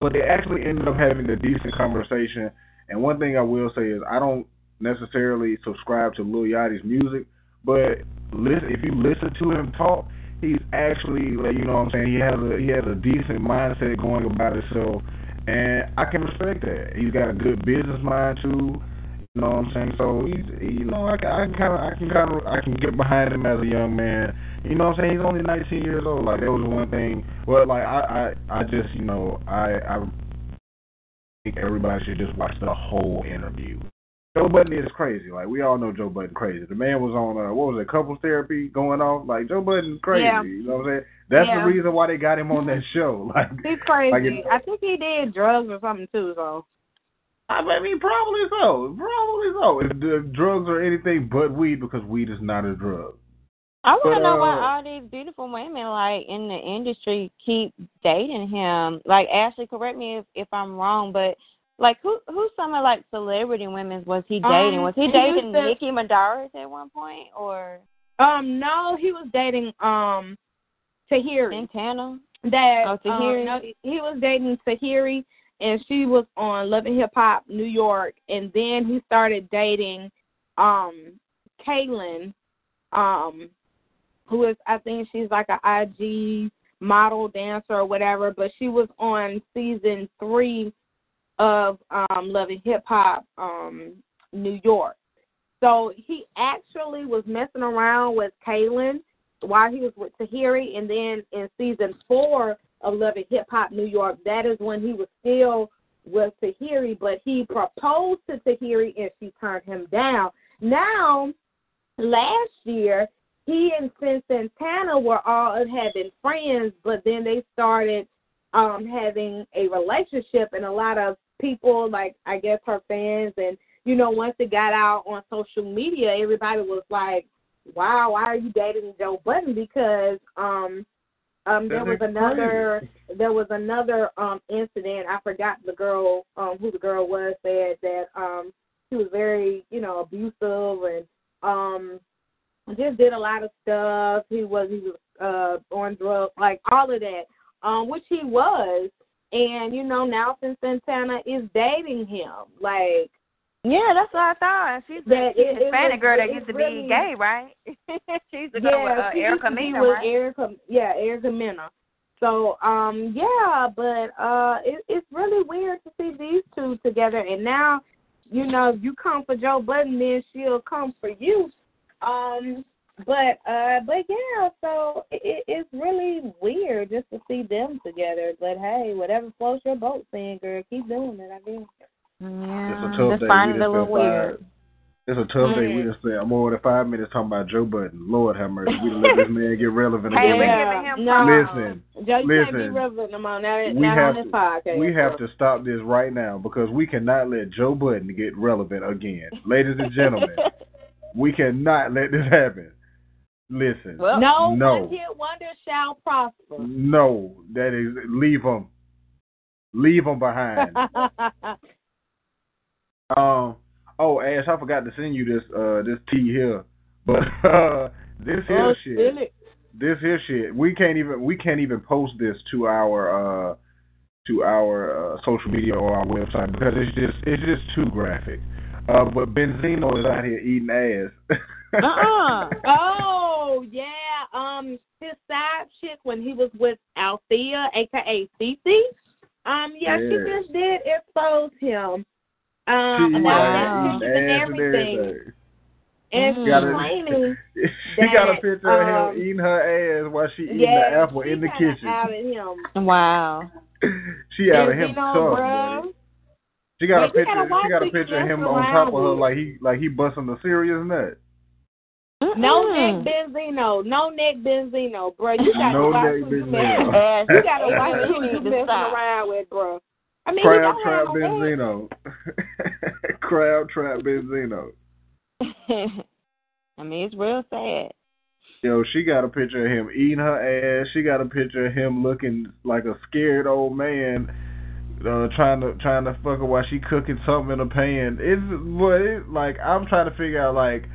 But they actually ended up having a decent conversation. And one thing I will say is I don't necessarily subscribe to Lil Yachty's music, but listen, if you listen to him talk, he's actually like you know what I'm saying. He has a he has a decent mindset going about himself, and I can respect that. He's got a good business mind too. You know what I'm saying? So he's, you know, I, I can kind of, I can kind of, I can get behind him as a young man. You know what I'm saying? He's only 19 years old. Like that was one thing. Well, like I, I, I just, you know, I, I think everybody should just watch the whole interview. Joe Budden is crazy. Like we all know Joe Budden crazy. The man was on uh, what was it, couples therapy going off. Like Joe Budden crazy. Yeah. You know what I'm saying? That's Yeah. the reason why they got him on that show. Like He's crazy. Like it- I think he did drugs or something too. So I mean, probably so. Probably so. If the drugs are anything but weed, because weed is not a drug. I want to know why uh, all these beautiful women like in the industry keep dating him. Like Ashley, correct me if if I'm wrong, but like who who's some of like celebrity women was he dating? Um, was he he dating to- Nicki Minaj at one point or um no, he was dating um Tahiry. Santana? That Oh, Tahiry. um, no, he was dating Tahiry, and she was on Love and Hip Hop New York, and then he started dating um Kaylin, um, who is I think she's like a IG model dancer or whatever, but she was on season three of um Love and Hip Hop um New York. So he actually was messing around with Kaylin while he was with Tahiry, and then in season four of Love and Hip Hop New York, that is when he was still with Tahiry, but he proposed to Tahiry and she turned him down. Now, last year, he and Cyn Santana were all had been friends, but then they started um having a relationship, and a lot of people, like I guess her fans, and you know, once it got out on social media, everybody was like, "Wow, why are you dating Joe Budden?" Because um, um, there was another there was another um incident. I forgot the girl um who the girl was said that um she was very you know abusive and um just did a lot of stuff. He was he was uh on drugs, like all of that, um, which he was. And you know now since Santana is dating him, like Yeah, that's what I thought. She's the That she's it- the it Hispanic was- girl that used to really- be gay, right? she's the girl with uh, Erica Mena, with right? Erica, yeah, Erica Mena. So, um, yeah, but uh, it, it's really weird to see these two together. And now, you know, you come for Joe Budden, then she'll come for you. Um, but uh, but yeah, so it, it's really weird just to see them together. But hey, whatever floats your boat, saying girl, keep doing it. I guess. Yeah, It's a tough just day. find We it a just little weird. fired. It's a tough day. We Mm. just spent more than five minutes talking about Joe Budden. Lord have mercy. We let this man get relevant again. Yeah. No. Listen, Joe, you can't be Listen, relevant no more. Now, we now have on this to- podcast. we have to stop this right now because we cannot let Joe Budden get relevant again. Ladies and gentlemen, we cannot let this happen. Listen, Well, no, no. one hit wonder shall prosper. no, that is leave them, leave him behind. um, oh Ash, I forgot to send you this uh this tea here, but uh this here oh, shit, silly. this here shit, we can't even we can't even post this to our uh to our uh, social media or our website because it's just it's just too graphic. Uh, but Benzino is out here eating ass. Uh-uh. Oh yeah, um, his side chick when he was with Althea, aka Cece. Um, yeah, she just did expose him. Um, eating about Wow. his pictures and everything, everything. and Mm. she's Got a- claiming she got a that, picture of um, him eating her ass while she eating yeah, the apple she in the kinda kitchen. him. Wow. she out of him Benzino, tough, bruh. man. She got a But you picture. gotta watch She got a picture of him on top of her like he like he busting a serious nut. No neck Benzino, no neck Benzino, bro. You got No to watch neck who you Benzino. messing. Ass, You got to ass, watch you who need you to messing around with, bro. I mean, Crab trap no. Benzino. Crab trap Benzino. I mean, it's real sad. Yo, she got a picture of him eating her ass. She got a picture of him looking like a scared old man, uh, trying to trying to fuck her while she cooking something in a pan. It's but it, like I'm trying to figure out like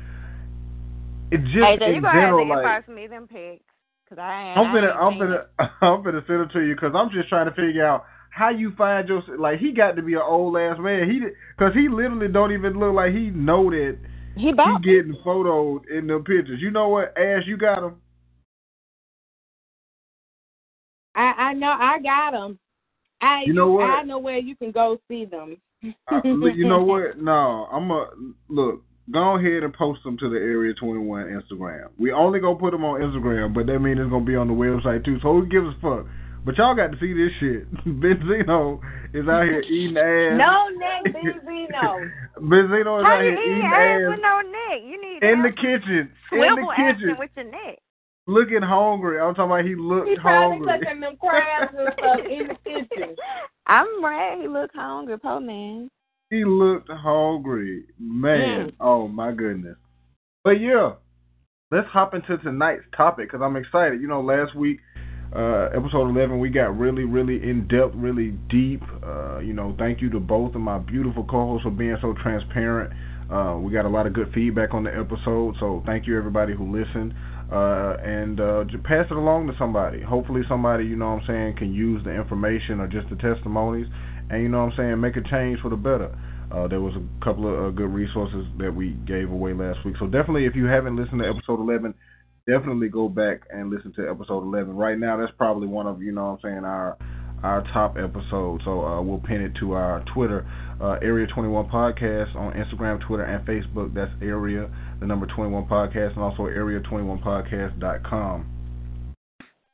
it just hey, in you gonna general like me them pics, cause I ain't. I'm I ain't I'm it. I'm finna send it to you because I'm just trying to figure out how you find your like he got to be an old ass man he because he literally don't even look like he know that He he getting photoed in the pictures. You know what, Ash? You got him. I I know I got them. I You know what? I know where you can go see them. Look, you know what? No, I'm a look. Go ahead and post them to the Area 21 Instagram. We only gonna put them on Instagram, but that means it's gonna be on the website too. So who gives a fuck? But y'all got to see this shit. Benzino is out here eating ass. No neck Benzino. Benzino is How out you here eating ass ass with no neck? You need in the kitchen. some In the kitchen, with your neck. looking hungry. I'm talking about he looked He probably hungry. cooking them crabs and stuff in the kitchen. I'm right. He look hungry, poor man. He looked hungry. Man, Mm. oh my goodness. But yeah, let's hop into tonight's topic because I'm excited. You know, last week, uh, episode 11, we got really, really in depth, really deep. Uh, you know, thank you to both of my beautiful co hosts for being so transparent. Uh, we got a lot of good feedback on the episode, so thank you everybody who listened. Uh, and uh, just pass it along to somebody. Hopefully, somebody, you know what I'm saying, can use the information or just the testimonies and, you know what I'm saying, make a change for the better. Uh, there was a couple of uh, good resources that we gave away last week. So definitely, if you haven't listened to episode 11, definitely go back and listen to episode 11. Right now, that's probably one of you know what I'm saying our our top episode. So uh, we'll pin it to our Twitter, uh, Area 21 Podcast on Instagram, Twitter, and Facebook. That's Area the number 21 Podcast, and also Area21Podcast.com.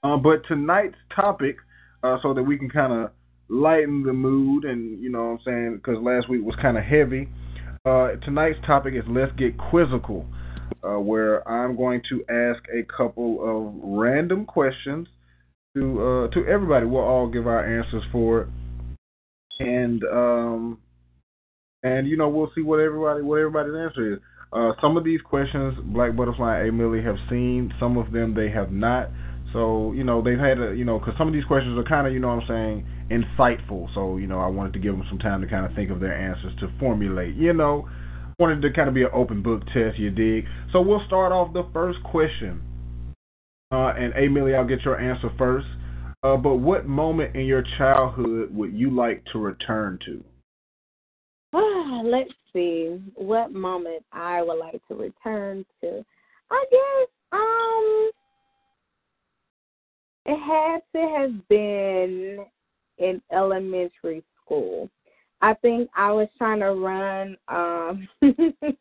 Uh, but tonight's topic, uh, so that we can kind of lighten the mood and you know what I'm saying because last week was kind of heavy. Uh, tonight's topic is let's get quizzical, uh, where I'm going to ask a couple of random questions to uh, to everybody. We'll all give our answers for it, and um, and you know we'll see what everybody what everybody's answer is. Uh, some of these questions Black Butterfly and A Millie have seen. Some of them they have not. So you know they've had a you know because some of these questions are kind of you know what I'm saying insightful. So you know I wanted to give them some time to kind of think of their answers to formulate. You know wanted to kind of be an open book test. You dig? So we'll start off the first question. Uh, and A Millie, I'll get your answer first. Uh, but what moment in your childhood would you like to return to? Ah, Let's see what moment I would like to return to. I guess um it had to have been in elementary school. I think I was trying to run um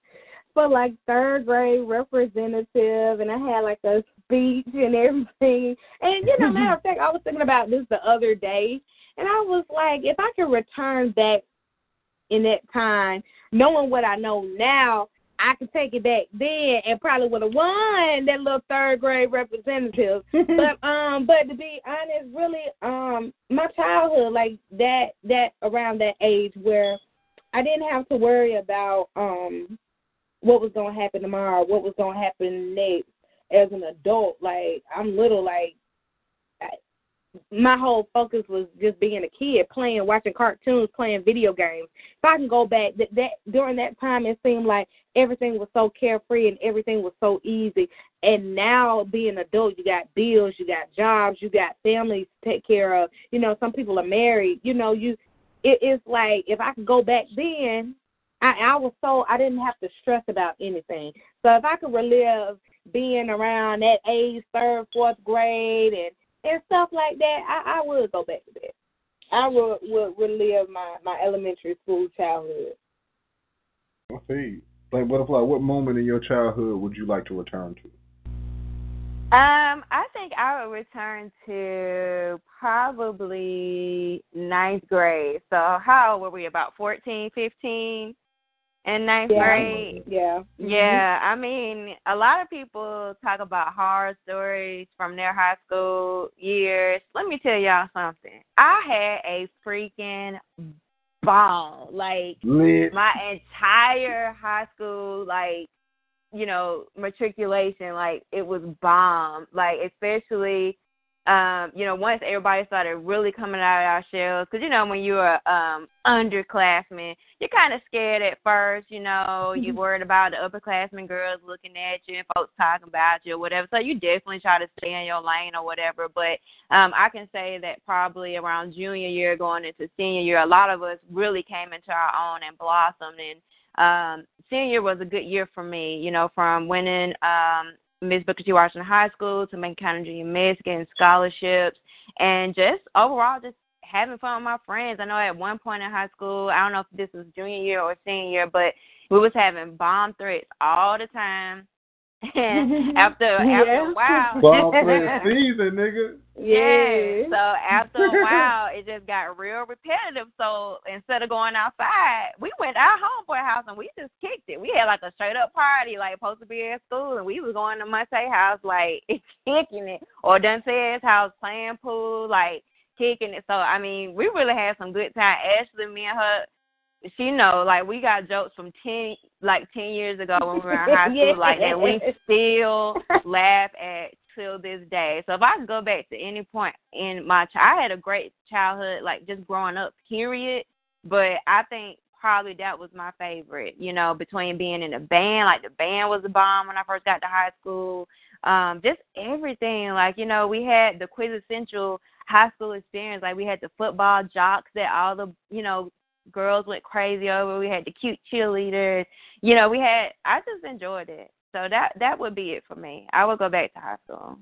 for like third grade representative and I had like a speech and everything. And you know, matter of fact, I was thinking about this the other day and I was like, if I could return back in that time, knowing what I know now, I could take it back then and probably would have won that little third grade representative. but um, but to be honest, really, um, my childhood, like that, that around that age where I didn't have to worry about um what was gonna happen tomorrow, what was gonna happen next. As an adult, like I'm little, like my whole focus was just being a kid, playing, watching cartoons, playing video games. If I can go back, that, that during that time, it seemed like everything was so carefree and everything was so easy. And now, being an adult, you got bills, you got jobs, you got families to take care of. You know, some people are married. You know, you it, it's like if I could go back then, I, I was so I didn't have to stress about anything. So if I could relive being around that age, third, fourth grade, and and stuff like that, I, I would go back to that. I would would relive my my elementary school childhood. I see. Like butterfly, what moment in your childhood would you like to return to? Um, I think I would return to probably ninth grade. So how old were we? About fourteen, fifteen. In ninth Yeah. grade. Yeah. Mm-hmm. Yeah, I mean, a lot of people talk about horror stories from their high school years. Let me tell y'all something. I had a freaking ball. Like Lit. my entire high school, like you know, matriculation, like it was bomb. Like especially, um, you know, once everybody started really coming out of our shells, because you know when you're a um underclassman, you're kind of scared at first. You know, you're worried about the upperclassmen girls looking at you and folks talking about you or whatever. So you definitely try to stay in your lane or whatever. But um, I can say that probably around junior year going into senior year, a lot of us really came into our own and blossomed. And um, senior year was a good year for me, you know, from winning um, Miss Booker T. Washington High School to Macon County Junior Miss, getting scholarships, and just overall just having fun with my friends. I know at one point in high school, I don't know if this was junior year or senior year, but we was having bomb threats all the time. And after after a while, Bomb threat season, nigga. yeah. So after a while, it just got real repetitive. So instead of going outside, we went to our homeboy house and we just kicked it. We had like a straight up party, like supposed to be at school, and we was going to Monte house, like kicking it, or Dante's house playing pool, like kicking it. So I mean, we really had some good time. Ashley, me and her. She know, like we got jokes from ten, like ten years ago when we were in high school, like that we still laugh at till this day. So if I could go back to any point in my ch- I had a great childhood, like just growing up, period. But I think probably that was my favorite. You know, between being in a band, like the band was a bomb when I first got to high school. Um, just everything. Like you know, we had the Quiz quintessential high school experience. Like we had the football jocks that all the you know girls went crazy over. We had the cute cheerleaders. You know, we had. I just enjoyed it. So that that would be it for me. I would go back to high school.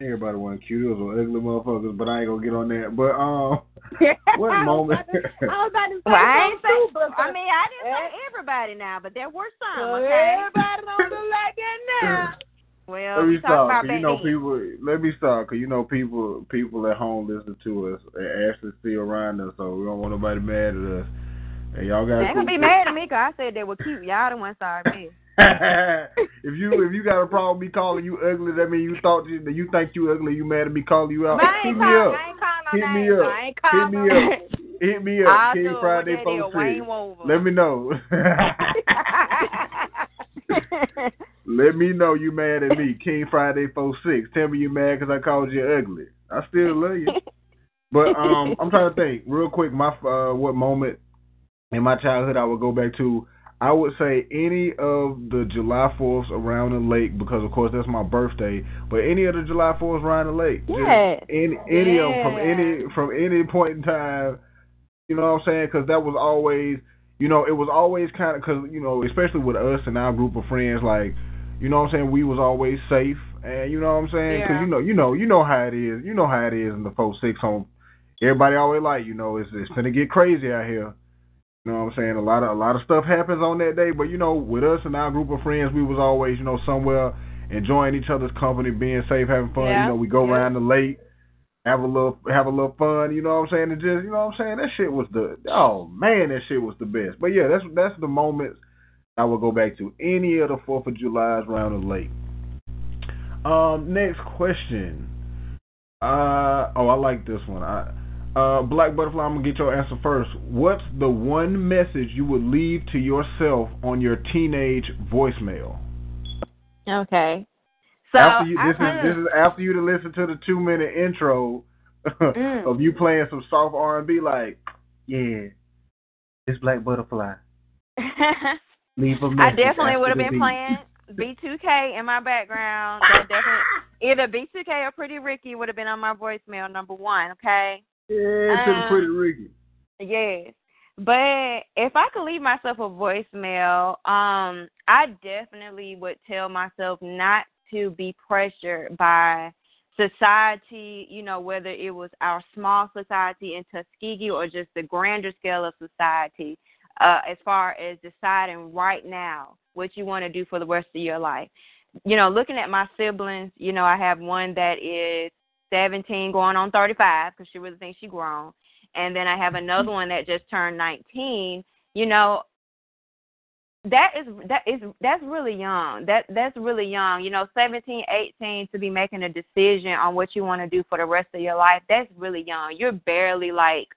Everybody want cute. Those were ugly motherfuckers, but I ain't gonna get on that. But um, what moment? I was about to say Well, I ain't say. too, but I mean, I didn't say everybody now, but there were some. Okay. everybody don't look like that now. Well, let me stop, cause you know people. Let me stop, cause you know people. People at home listen to us. And Ashley still around us, so we don't want nobody mad at us. And y'all got. They gonna be mad at me 'cause I said they were cute. Y'all the ones sorry me. if you if you got a problem me calling you ugly, that mean you thought you that you think you ugly. You mad at me calling you out? Hit me up. I ain't calling no Hit me up. Hit me up. Hit me up. King Friday what that is, folks Wayne Let me know. Let me know you mad at me, King Friday four six. Tell me you mad because I called you ugly. I still love you. But um, I'm trying to think real quick. My uh, what moment in my childhood I would go back to? I would say any of the July Fourths around the lake because of course that's my birthday. But any of the July Fourths around the lake, Just Yes. any of of 'em from any from any point in time. You know what I'm saying? Because that was always, you know, it was always kind of because you know, especially with us and our group of friends, like, you know what I'm saying, we was always safe, and you know what I'm saying? Because Yeah. you know, you know, you know how it is. You know how it is in the four six home. Everybody always like, you know, it's it's gonna get crazy out here. You know what I'm saying? A lot of a lot of stuff happens on that day, but you know, with us and our group of friends, we was always, you know, somewhere enjoying each other's company, being safe, having fun. Yeah. You know, we go Yeah. around the lake, have a little have a little fun. You know what I'm saying? And just you know what I'm saying? That shit was the oh man, that shit was the best. But yeah, that's that's the moments I would go back to. Any of the Fourth of July's around the lake. Um, next question. Uh oh, I like this one. I uh, Black Butterfly, I'm gonna get your answer first. What's the one message you would leave to yourself on your teenage voicemail? Okay. So after you, I this is this is after you to listen to the two minute intro Mm. of you playing some soft R and B, like, yeah, it's Black Butterfly. Leave a I message definitely would have been beep. playing B2K in my background. That definitely either B2K or Pretty Ricky would have been on my voicemail number one. Okay. Yeah, to Uh, Pretty Ricky. Yes. But if I could leave myself a voicemail, um, I definitely would tell myself not to be pressured by society, you know, whether it was our small society in Tuskegee or just the grander scale of society, uh, as far as deciding right now what you want to do for the rest of your life. You know, looking at my siblings, you know, I have one that is 17 going on 35 because she really thinks she's grown and then I have another one that just turned 19. You know, that is that is that's really young. That that's really young. You know, seventeen, eighteen to be making a decision on what you want to do for the rest of your life. That's really young. You're barely like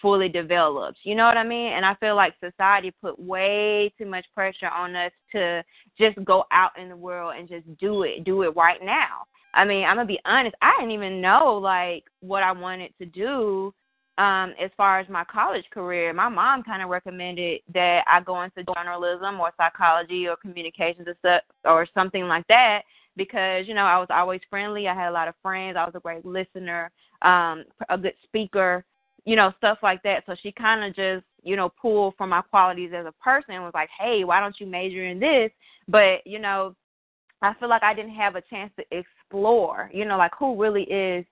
fully developed. You know what I mean? And I feel like society put way too much pressure on us to just go out in the world and just do it, do it right now. I mean, I'm gonna be honest. I didn't even know like what I wanted to do um as far as my college career. My mom kind of recommended that I go into journalism or psychology or communications or stuff or something like that because you know I was always friendly. I had a lot of friends. I was a great listener, um, a good speaker, you know, stuff like that. So she kind of just you know pulled from my qualities as a person and was like, hey, why don't you major in this? But you know, I feel like I didn't have a chance to explore, you know, like who really is,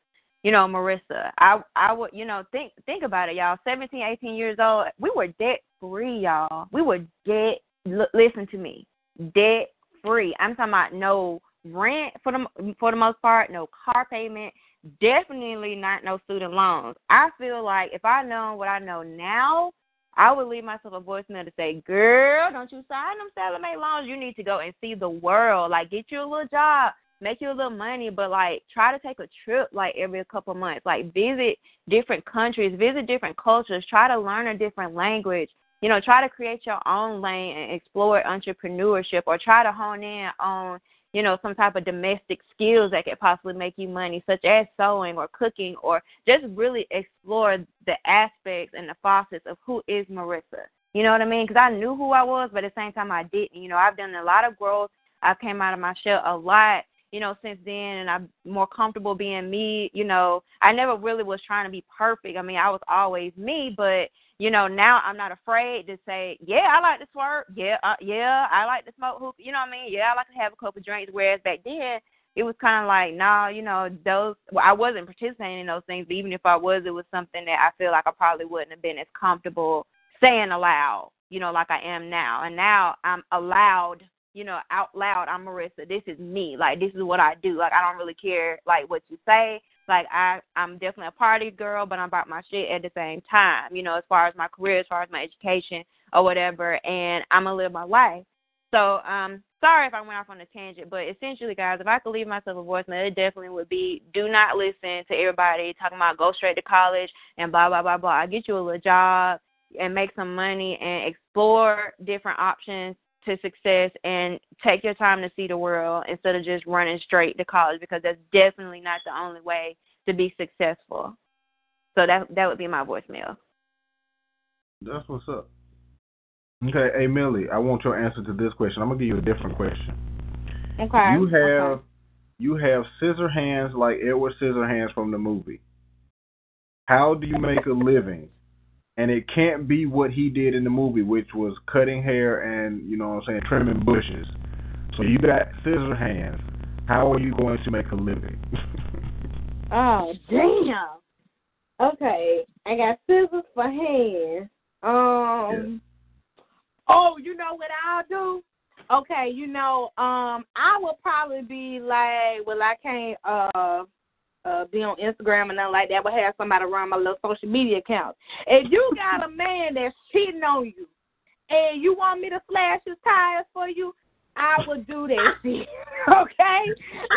you know, Marissa. I I would, you know, think think about it, y'all. 17, 18 years old, we were debt free, y'all. We were debt. L- listen to me, debt free. I'm talking about no rent for the for the most part, no car payment, definitely not no student loans. I feel like if I know what I know now, I would leave myself a voicemail to say, "Girl, don't you sign them Sallie Mae loans. You need to go and see the world. Like, get you a little job, make you a little money, but like, try to take a trip like every couple months. Like, visit different countries, visit different cultures, try to learn a different language. You know, try to create your own lane and explore entrepreneurship, or try to hone in on you know, some type of domestic skills that could possibly make you money, such as sewing or cooking, or just really explore the aspects and the facets of who is Marissa. You know what I mean? Because I knew who I was, but at the same time, I didn't. You know, I've done a lot of growth. I came out of my shell a lot, you know, since then, and I'm more comfortable being me. You know, I never really was trying to be perfect. I mean, I was always me, but you know, now I'm not afraid to say, yeah, I like to swerve. Yeah, uh, yeah, I like to smoke hoop. You know what I mean? Yeah, I like to have a couple drinks. Whereas back then, it was kind of like, no, nah, you know, those. Well, I wasn't participating in those things. But even if I was, it was something that I feel like I probably wouldn't have been as comfortable saying aloud. You know, like I am now. And now I'm allowed. You know, out loud, I'm Marissa. This is me. Like this is what I do. Like I don't really care like what you say. Like I, I'm definitely a party girl, but I'm about my shit at the same time. You know, as far as my career, as far as my education or whatever, and I'm gonna live my life. So, um, sorry if I went off on a tangent, but essentially, guys, if I could leave myself a voicemail, it definitely would be: do not listen to everybody talking about go straight to college and blah blah blah blah. I get you a little job and make some money and explore different options to success and take your time to see the world instead of just running straight to college because that's definitely not the only way to be successful. So that that would be my voicemail. That's what's up. Okay, hey Millie, I want your answer to this question. I'm gonna give you a different question. Okay. You have okay. you have scissor hands like Edward Scissorhands from the movie. How do you make a living and it can't be what he did in the movie, which was cutting hair and you know what I'm saying, trimming bushes. So you got scissor hands. How are you going to make a living? oh damn. Okay, I got scissors for hands. Um. Yeah. Oh, you know what I'll do? Okay, you know, um, I will probably be like, well, I can't uh uh, be on Instagram and nothing like that, but have somebody run my little social media account. If you got a man that's cheating on you and you want me to slash his tires for you, I would do that shit. okay?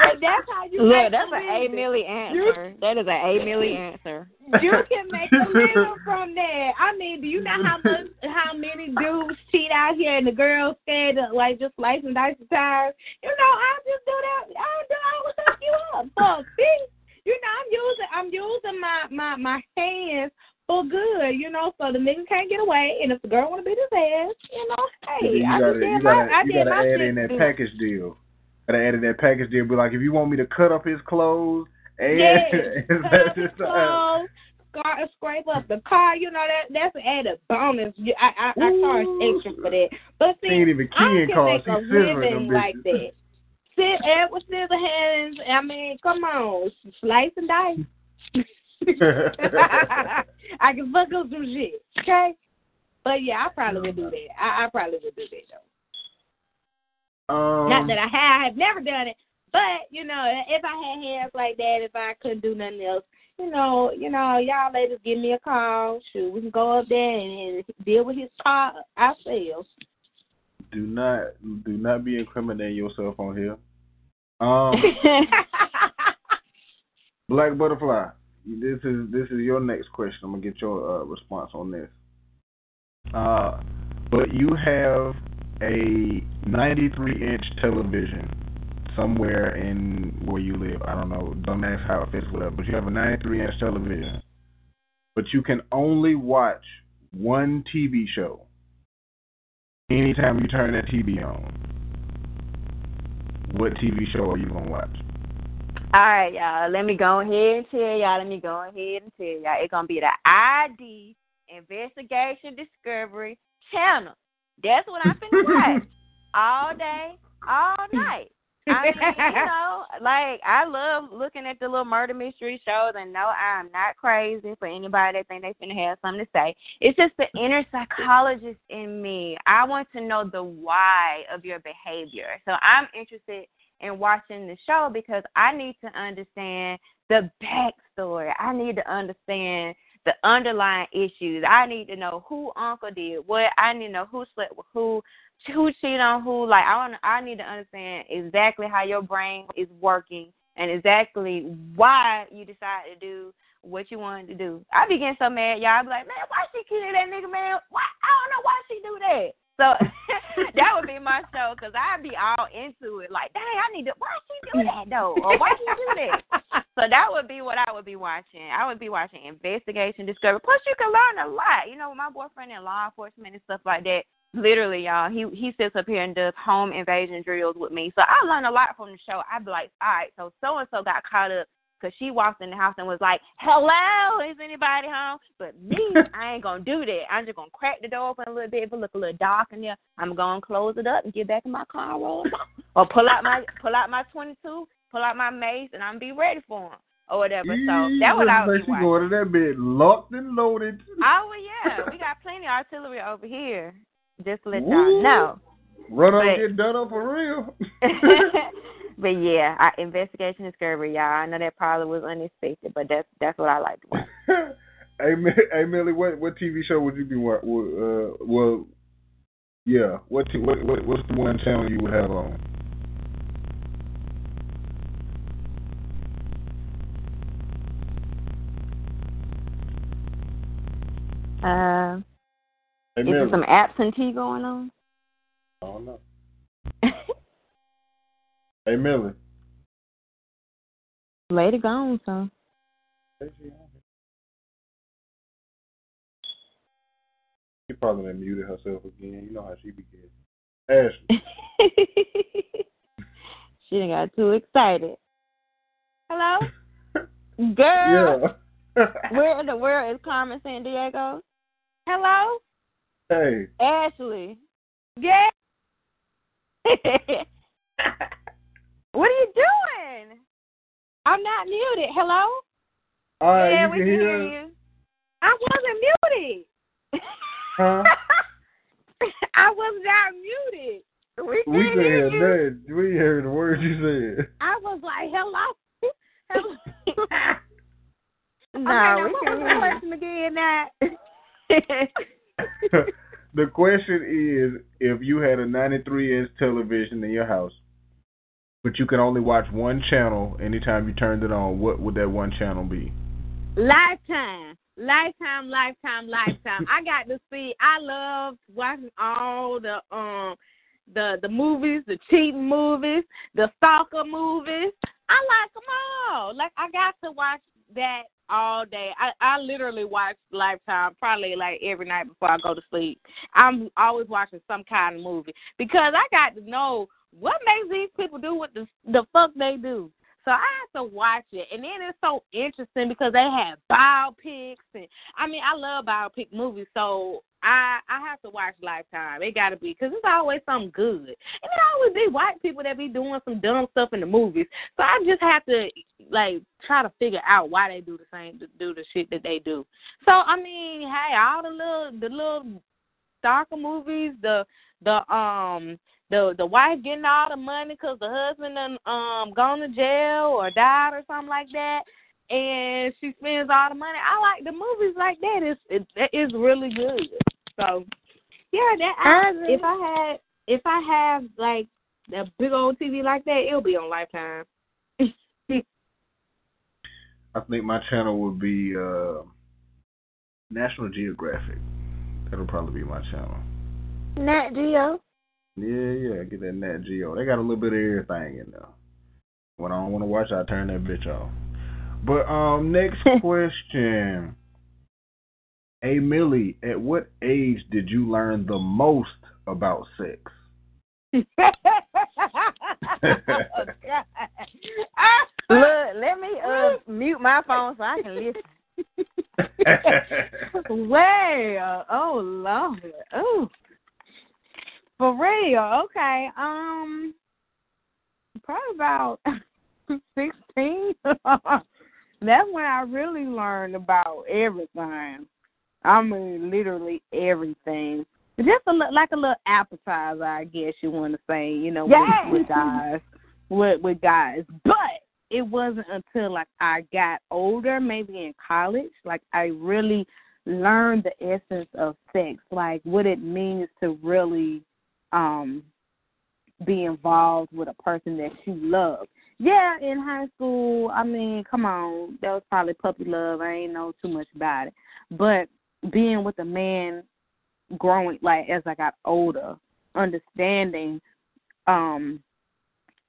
Like that's how you Look, that's an A Millie answer. You, that is an A Millie answer. You can make a living from that. I mean, do you know how much how many dudes cheat out here and the girls scared to like just slice and dice the tires? You know, I'll just do that. I'll do I will hook you up. Fuck, see? You know, I'm using I'm using my my my hands for good, you know, so the nigga can't get away. And if the girl want to beat his ass, you know, hey, you I gotta, did you my, gotta, I you did gotta my add in that package deal. Gotta add in that package deal. Be like, if you want me to cut up his clothes, and yeah, cut up his clothes, scar, scrape up the car, you know that that's an added bonus. I I, I charge extra for that. But see, ain't even I keying can make a living like that. Sit Edward Scissorhands. I mean, come on, slice and dice. I can fuck up some shit, okay? But yeah, I probably would do that. I, I probably would do that though. Um, Not that I have, I have never done it, but you know, if I had hands like that, if I couldn't do nothing else, you know, you know, y'all ladies give me a call. Shoot, we can go up there and, and deal with his car ourselves. do not do not be incriminating yourself on here. Um, Black Butterfly, this is this is your next question. I'm gonna get your uh, response on this. Uh, but you have a 93 inch television somewhere in where you live. I don't know. Don't ask how it fits, whatever. But you have a 93 inch television, but you can only watch one TV show anytime you turn that TV on. What TV show are you gonna watch? All right, y'all. Let me go ahead and tell y'all. Let me go ahead and tell y'all. It's gonna be the ID Investigation Discovery Channel. That's what I'm finna watch all day, all night. I mean, you know, like I love looking at the little murder mystery shows, and no, I'm not crazy for anybody that think they finna have something to say. It's just the inner psychologist in me. I want to know the why of your behavior. So I'm interested in watching the show because I need to understand the backstory. I need to understand the underlying issues. I need to know who Uncle did what. I need to know who slept with who, who cheated on who. Like I want, I need to understand exactly how your brain is working and exactly why you decided to do what you wanted to do. I be getting so mad, y'all. I be like, man, why she killing that nigga, man? Why? I don't know why she do that. So that would be my show because I'd be all into it. Like, dang, I need to. Why she do that though? Or why she do that? so that would be what I would be watching. I would be watching investigation, discovery. Plus, you can learn a lot. You know, my boyfriend in law enforcement and stuff like that. Literally, y'all, he he sits up here and does home invasion drills with me. So I learn a lot from the show. I'd be like, all right, so so and so got caught up because she walked in the house and was like, "Hello, is anybody home?" But me, I ain't gonna do that. I'm just gonna crack the door open a little bit. If it look a little dark in there, I'm gonna close it up and get back in my car roll, or pull out my pull out my 22, pull out my mace, and I'm be ready for him or whatever. So that what I watching. going to that bed locked and loaded. Oh well, yeah, we got plenty of artillery over here. Just let y'all know. Run up, but, get done up for real. but yeah, I, investigation discovery, y'all. I know that probably was unexpected, but that's that's what I like to watch. hey, hey, Millie, what what TV show would you be watching? Uh, well, yeah, what, t- what what what's the one channel you would have on? Uh, hey, is there some absentee going on? I don't know. Hey, Millie. Lady gone, so. She probably done muted herself again. You know how she begins. Ashley. she done got too excited. Hello? Girl. Yeah. where in the world is Carmen Sandiego? Hello? Hey. Ashley. Yeah. What are you doing? I'm not muted. Hello? All right, yeah, you we can, can hear, you. I wasn't muted. Huh? I was not muted. We can, we can hear you. That. We heard the words you said. I was like, hello. hello. no, okay, we what can was the question again? Now? The question is, if you had a 93-inch television in your house, but you can only watch one channel anytime you turned it on, what would that one channel be? Lifetime. Lifetime, lifetime, lifetime. I got to see I love watching all the um the the movies, the cheating movies, the stalker movies. I like them all. Like I got to watch that all day. I I literally watch Lifetime probably like every night before I go to sleep. I'm always watching some kind of movie because I got to know what makes these people do what the the fuck they do. So I have to watch it, and then it's so interesting because they have biopics, and I mean I love biopic movies, so I I have to watch Lifetime. It got to be because it's always something good, and it always be white people that be doing some dumb stuff in the movies. So I just have to like try to figure out why they do the same, do the shit that they do. So I mean, hey, all the little the little darker movies, the the um the the wife getting all the money because the husband done um gone to jail or died or something like that, and she spends all the money. I like the movies like that. It's it, it is really good. So yeah, that I, if I had if I have like a big old TV like that, it'll be on Lifetime. I think my channel would be uh, National Geographic. That'll probably be my channel. Nat Geo. Yeah, yeah, get that Nat Geo. They got a little bit of everything in there. When I don't want to watch, I turn that bitch off. But um, next question. Hey Millie, at what age did you learn the most about sex? Look, let me uh mute my phone so I can listen. well, oh Lord, oh, for real. Okay, um, probably about sixteen. That's when I really learned about everything. I mean, literally everything. Just a li- like a little appetizer, I guess you want to say. You know, Yes. with, with guys, with with guys. But it wasn't until like I got older, maybe in college, like I really learned the essence of sex, like what it means to really um be involved with a person that you love. Yeah, in high school, I mean, come on, that was probably puppy love. I ain't know too much about it. But being with a man growing like as I got older, understanding um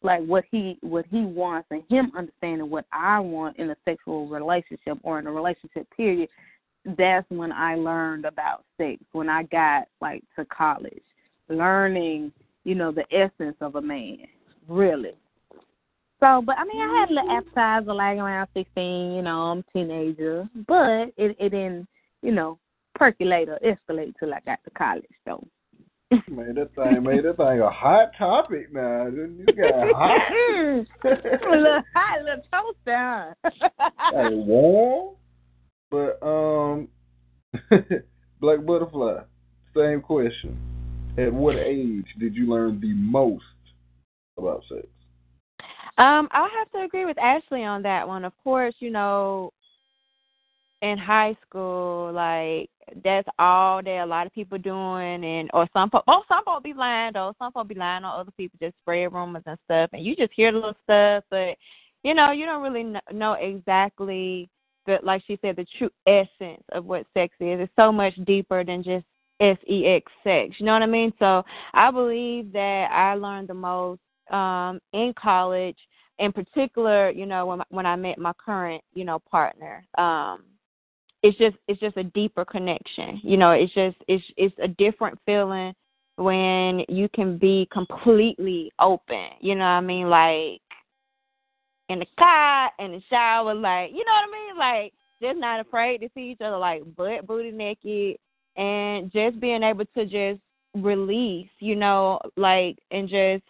like what he what he wants and him understanding what I want in a sexual relationship or in a relationship period, that's when I learned about sex. When I got like to college, learning, you know, the essence of a man, really. So, but I mean, I had a little appetizer like around sixteen. You know, I'm a teenager, but it it didn't, you know, percolate or escalate till I got to college. So, man, that thing, man, that thing a hot topic now. You got hot. a little hot, a little toaster. Got it warm. But um, Black Butterfly, same question. At what age did you learn the most about sex? Um, I'll have to agree with Ashley on that one. Of course, you know, in high school, like that's all that a lot of people doing, and or some po- well, some people be lying though. Some people be lying on other people, just spread rumors and stuff, and you just hear little stuff, but you know, you don't really kn- know exactly the like she said, the true essence of what sex is. It's so much deeper than just S E X sex. You know what I mean? So I believe that I learned the most um in college in particular you know when when i met my current you know partner um it's just it's just a deeper connection. You know it's just it's it's a different feeling when you can be completely open you know what i mean? Like in the car in the shower like you know what i mean? Like just not afraid to see each other like butt booty naked and just being able to just release you know like and just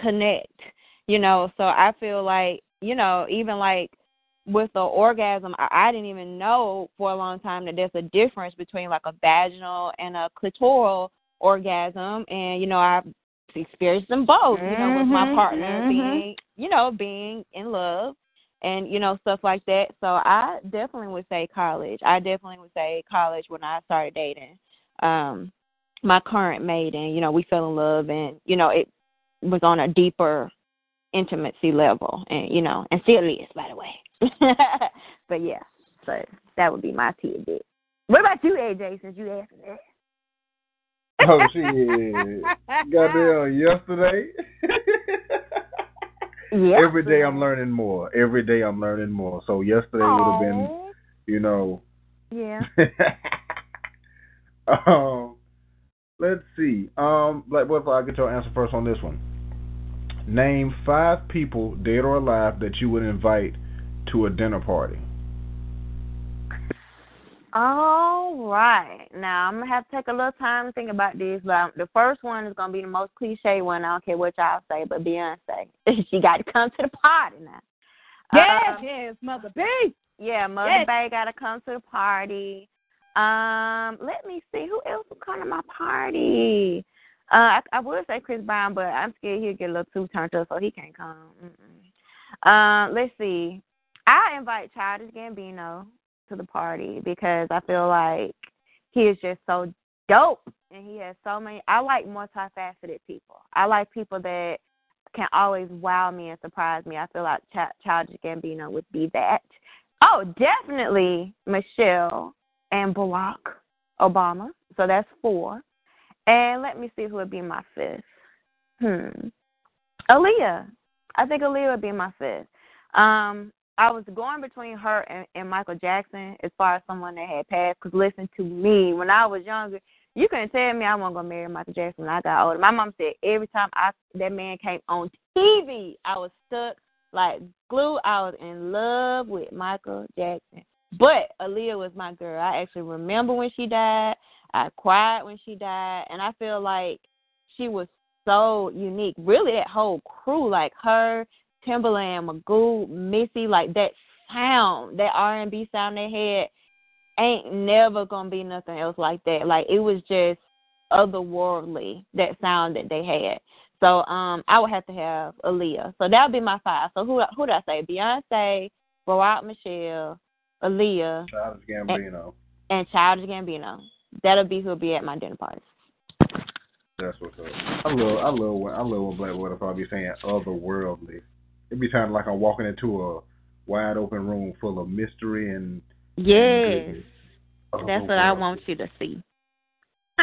connect you know so i feel like you know even like with the orgasm I, I didn't even know for a long time that there's a difference between like a vaginal and a clitoral orgasm. And you know i've experienced them both you know with my Mhm, partner mhm. being you know being in love and you know stuff like that. So i definitely would say college. I definitely would say college when i started dating um my current mate and you know we fell in love and you know it was on a deeper intimacy level and you know and still is by the way but yeah so that would be my tidbit what about you aj since you asked me that Oh shit! Goddamn, yesterday. yeah Every day I'm learning more. Every day I'm learning more. So yesterday would have been, you know. yeah um, let's see. Um, like, what if I get your answer first on this one? Name five people, dead or alive, that you would invite to a dinner party. All right. Now I'm gonna have to take a little time to think about this, but um, the first one is gonna be the most cliche one. I don't care what y'all say, but Beyonce, she got to come to the party now. yes, Uh, yes, Mother B. yeah, Mother Yes. Bey got to come to the party. Um, let me see who else will come to my party. Uh, I, I would say Chris Brown, but I'm scared he'll get a little too turned up, so he can't come. Mm-mm. Uh, let's see. I invite Childish Gambino to the party because I feel like he is just so dope, and he has so many. I like multifaceted people. I like people that can always wow me and surprise me. I feel like Ch- Childish Gambino would be that. Oh, definitely Michelle and Barack Obama. So that's four. And let me see who would be my fifth. Hmm. Aaliyah. I think Aaliyah would be my fifth. Um, I was going between her and, and Michael Jackson as far as someone that had passed. Because listen to me, when I was younger, you couldn't tell me I wasn't gonna marry Michael Jackson when I got older. My mom said every time I that man came on TV, I was stuck like glue. I was in love with Michael Jackson. But Aaliyah was my girl. I actually remember when she died. I cried when she died, and I feel like she was so unique. Really, that whole crew, like her, Timbaland, Magoo, Missy, like that sound, that R and B sound they had, ain't never gonna be nothing else like that. Like it was just otherworldly that sound that they had. So um, I would have to have Aaliyah. So that would be my five. So who who did I say? Beyonce, Barack Michelle, Aaliyah, Childish Gambino. and, and Childish Gambino. That'll be who'll be at my dinner party. That's what's up. I love, I love, when, I love when Black Butterfly be saying otherworldly. It be sounding like I'm walking into a wide open room full of mystery and. Yes, goodness. that's what I want you to see.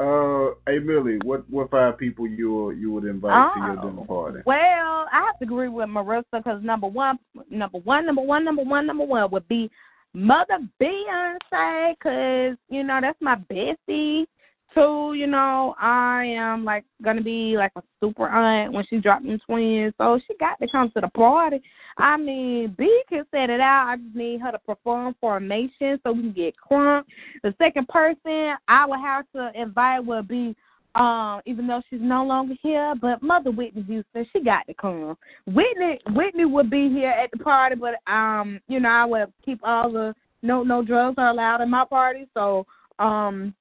Uh, hey Millie, what what five people you you would invite to your Oh. dinner party? Well, I have to agree with Marissa because number one, number one, number one, number one, number one would be Mother Beyonce because you know that's my bestie. Two, you know, I am like gonna be like a super aunt when she dropped them twins, so she got to come to the party. I mean, B can set it out. I just need her to perform formation so we can get crunk. The second person I would have to invite would be um, even though she's no longer here, but Mother Whitney Houston, she got to come. Whitney Whitney would be here at the party, but um, you know, I would keep all the no no drugs are allowed in my party, so um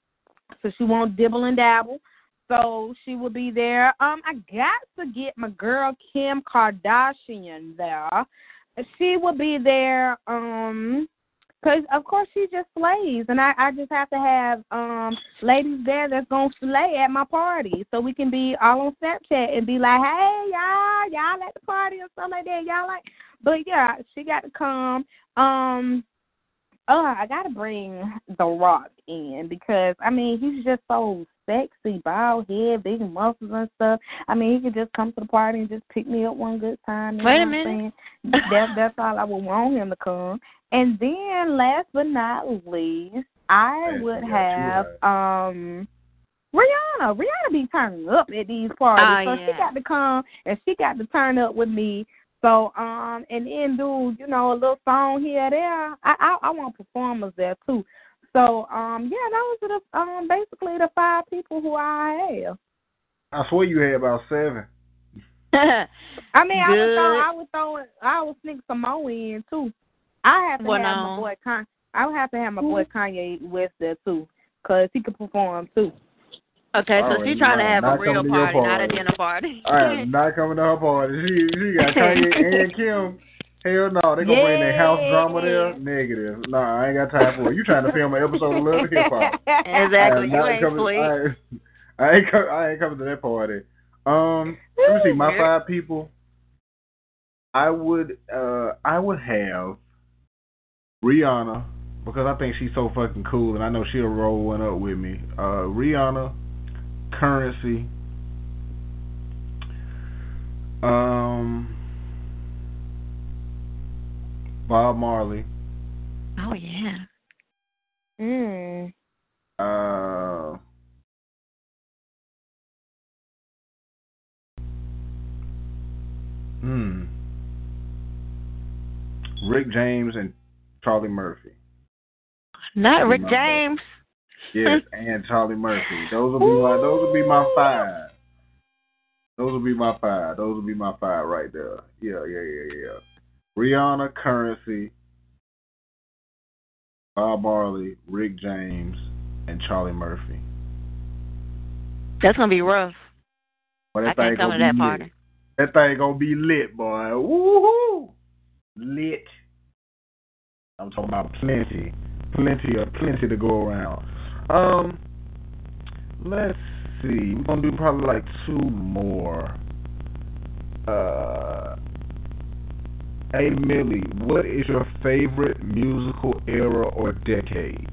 so she won't dibble and dabble. So she will be there. Um, I got to get my girl Kim Kardashian there. She will be there. Um, Cause of course she just slays, and I I just have to have um ladies there that's gonna slay at my party, so we can be all on Snapchat and be like, hey y'all, y'all at the party or something like that, y'all like. But yeah, she got to come. Um, oh, I gotta bring The Rock in because I mean he's just so sexy, bald head, big muscles and stuff. I mean he could just come to the party and just pick me up one good time. You Wait a know what I'm minute. saying? That that's all I would want him to come. And then last but not least, I Man, would you have two um Rihanna. Rihanna be turning up at these parties. Oh, so she got to come and she got to turn up with me. So um and then do, you know, a little song here or there. I I, I want performers there too. So um yeah, those are the um basically the five people who I have. I swear you had about seven. I mean, I would Good. throw, I would throw, I would sneak Samoa in too. I have to Well, have no. my boy Con. I would have to have my boy Kanye West there too, cause he could perform too. Okay, so she's trying to have a real your party, not a dinner party. I am not coming to her party. She she got Kanye and Kim. Hell no, they gonna bring their house drama there. Negative. Nah, I ain't got time for it. You trying to film an episode of Love Hip Hop? Exactly. You ain't coming. I, I ain't I ain't coming to that party. Um, let me see. My five people. I would uh I would have Rihanna because I think she's so fucking cool and I know she'll roll one up with me. Uh, Rihanna, Currency, um, Bob Marley, Oh yeah. Mm. uh, hmm, Rick James and Charlie Murphy. Not Rick My James. Yes, and Charlie Murphy. Those will be my those will be my five. Those will be my five. Those will be my five right there. Yeah, yeah, yeah, yeah. Rihanna, Currency, Bob Marley, Rick James, and Charlie Murphy. That's gonna be rough. But I that can't thing come gonna to that party. lit. That thing gonna be lit, boy. Woohoo! Lit. I'm talking about plenty, plenty of plenty to go around. Um, let's see. We're gonna do probably like two more. Uh, hey Millie, what is your favorite musical era or decade?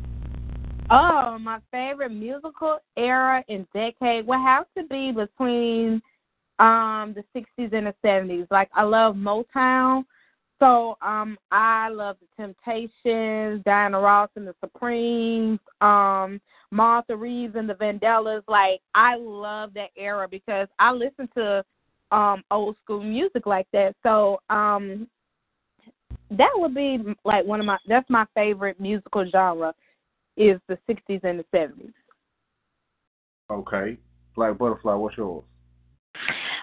Oh, my favorite musical era and decade would have to be between um the 60s and the 70s. Like I love Motown. So um I love the Temptations, Diana Ross and the Supremes, um Martha Reeves and the Vandellas. Like I love that era because I listen to um old school music like that. So um that would be like one of my that's my favorite musical genre is the 60s and the 70s. Okay. Black Butterfly, what's yours?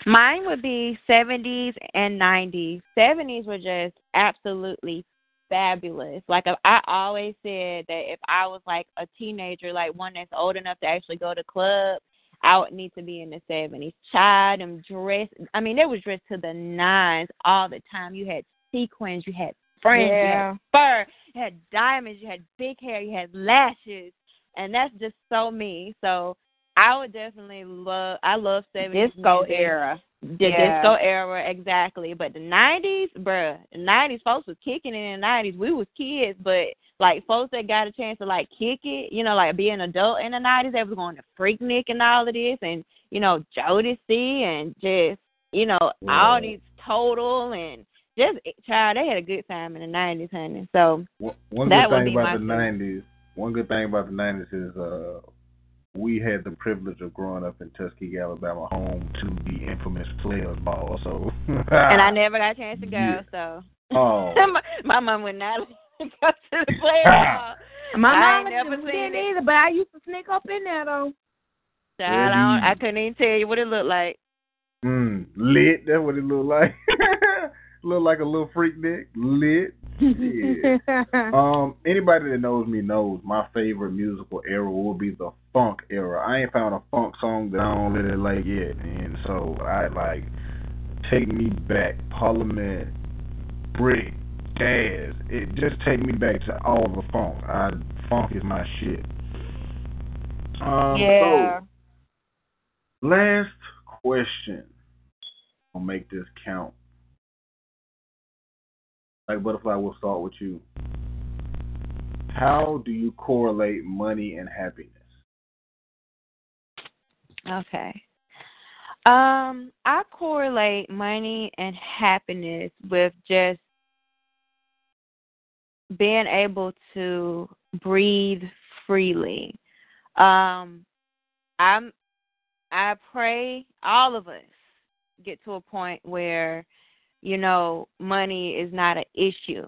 Mine would be 70s and 90s. 70s were just absolutely fabulous. Like I always said that if I was like a teenager, like one that's old enough to actually go to clubs, I would need to be in the 70s. Child, them dress. I mean, they was dressed to the nines all the time. You had sequins, you had fringe, yeah. you had fur, you had diamonds, you had big hair, you had lashes, and that's just so me. So I would definitely love. I love seventies disco music. era. The Yeah. disco era, exactly. But the nineties, bruh, the nineties folks was kicking it in the nineties. We was kids, but like folks that got a chance to like kick it, you know, like be an adult in the nineties, they was going to Freaknik and all of this, and you know Jodeci and just you know all these Total and just child. They had a good time in the nineties, honey. So One, one That good would thing be about the '90s. One good thing about the '90s is uh, we had the privilege of growing up in Tuskegee, Alabama, home to the infamous Players Ball. So. and I never got a chance to go. Yeah. So Oh. my, my mom would not let me go to the player ball. My I ain't mama never didn't seen it. either, but I used to sneak up in there though. Child, I, don't, I couldn't even tell you what it looked like. Mm, lit. That's what it looked like. Looked like a little freak dick. Lit. Yeah. Um, anybody that knows me knows my favorite musical era will be the funk era. I ain't found a funk song that I don't really like yet, and so I like take me back. Parliament, Brick, Jazz. It just take me back to all the funk. I funk is my shit. Um, yeah. So, last question. I'll make this count. Like Butterfly, we'll start with you. How do you correlate money and happiness? Okay. Um, I correlate money and happiness with just being able to breathe freely. Um, I'm I pray all of us get to a point where you know money is not an issue.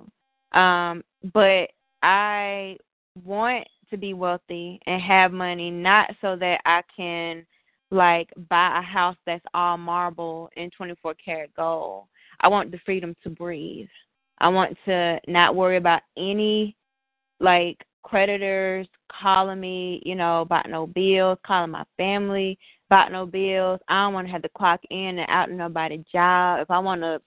Um, but I want to be wealthy and have money not so that I can like buy a house that's all marble and 24 karat gold. I want the freedom to breathe. I want to not worry about any like creditors calling me, you know, about no bills, calling my family about no bills. I don't want to have to clock in and out of nobody's job. If I want to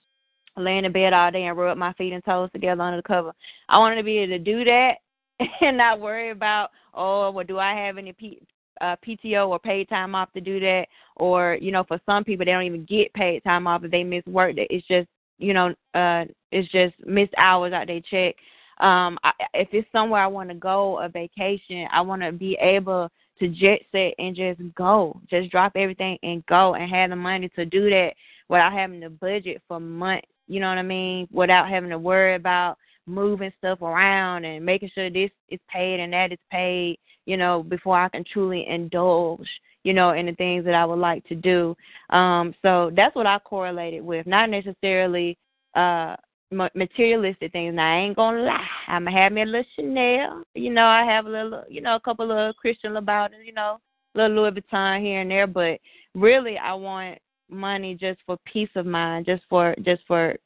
lay in bed all day and rub my feet and toes together under the cover, I want to be able to do that and not worry about, oh, well, do I have any P- uh, PTO or paid time off to do that? Or, you know, for some people, they don't even get paid time off if they miss work. It's just, you know, uh, it's just missed hours out they check. Um, I, if it's somewhere I want to go, a vacation, I want to be able to jet set and just go, just drop everything and go, and have the money to do that without having to budget for months. You know what I mean? Without having to worry about moving stuff around and making sure this is paid and that is paid. You know, before I can truly indulge. You know, in the things that I would like to do. Um, so that's what I correlated with, not necessarily uh ma- materialistic things. Now I ain't gonna lie, I'm gonna have me a little Chanel. You know, I have a little, you know, a couple of Christian about. You know, little Louis Vuitton here and there. But really, I want money just for peace of mind, just for just for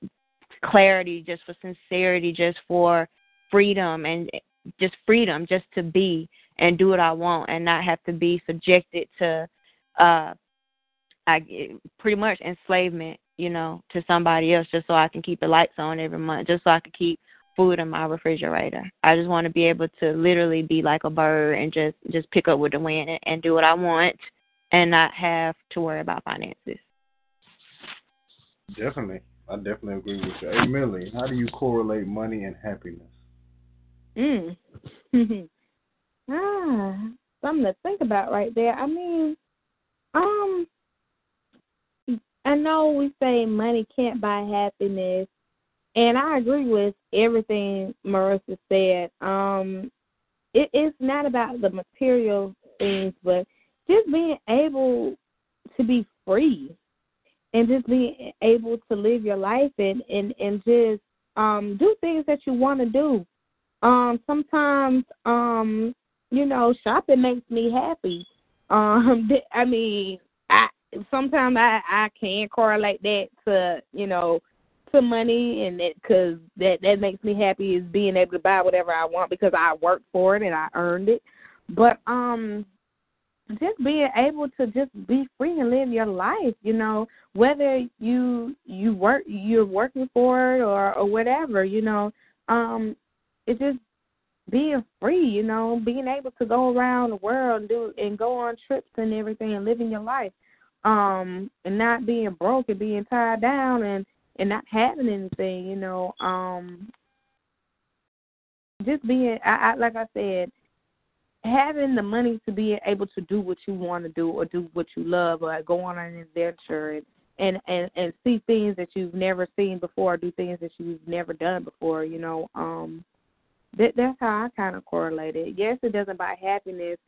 clarity, just for sincerity, just for freedom and just freedom, just to be and do what I want and not have to be subjected to uh I pretty much enslavement, you know, to somebody else just so I can keep the lights on every month, just so I can keep food in my refrigerator. I just want to be able to literally be like a bird and just just pick up with the wind and, and do what I want and not have to worry about finances. Definitely. I definitely agree with you. Hey Millie, how do you correlate money and happiness? Mm. ah, something to think about right there. I mean, um, I know we say money can't buy happiness, and I agree with everything Marissa said. Um, it, it's not about the material things, but just being able to be free and just being able to live your life and and and just um do things that you want to do. Um sometimes um you know shopping makes me happy. Um i mean i sometimes i i can't correlate that to you know to money and that because that that makes me happy is being able to buy whatever i want because i worked for it and i earned it. But um just being able to just be free and live your life you know whether you you work you're working for it or or whatever you know um it's just being free you know being able to go around the world and do and go on trips and everything and living your life um and not being broke and being tied down and and not having anything you know um just being I, I like i said having the money to be able to do what you want to do or do what you love or go on an adventure and and and and see things that you've never seen before do things that you've never done before you know um that that's how i kind of correlate it. Yes it doesn't buy happiness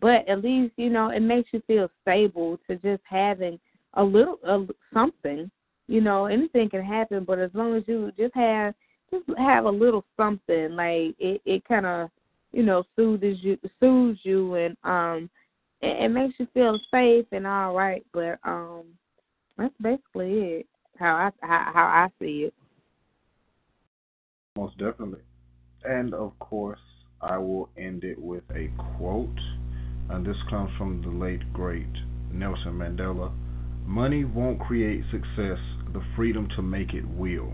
but at least you know it makes you feel stable to just having a little something you know anything can happen but as long as you just have just have a little something like it it kind of you know soothes you soothes you and um it, makes you feel safe and all right. But um that's basically it how i how, how i see it. Most definitely. And of course i will end it with a quote. And this comes from the late great nelson mandela. Money won't create success the freedom to make it will.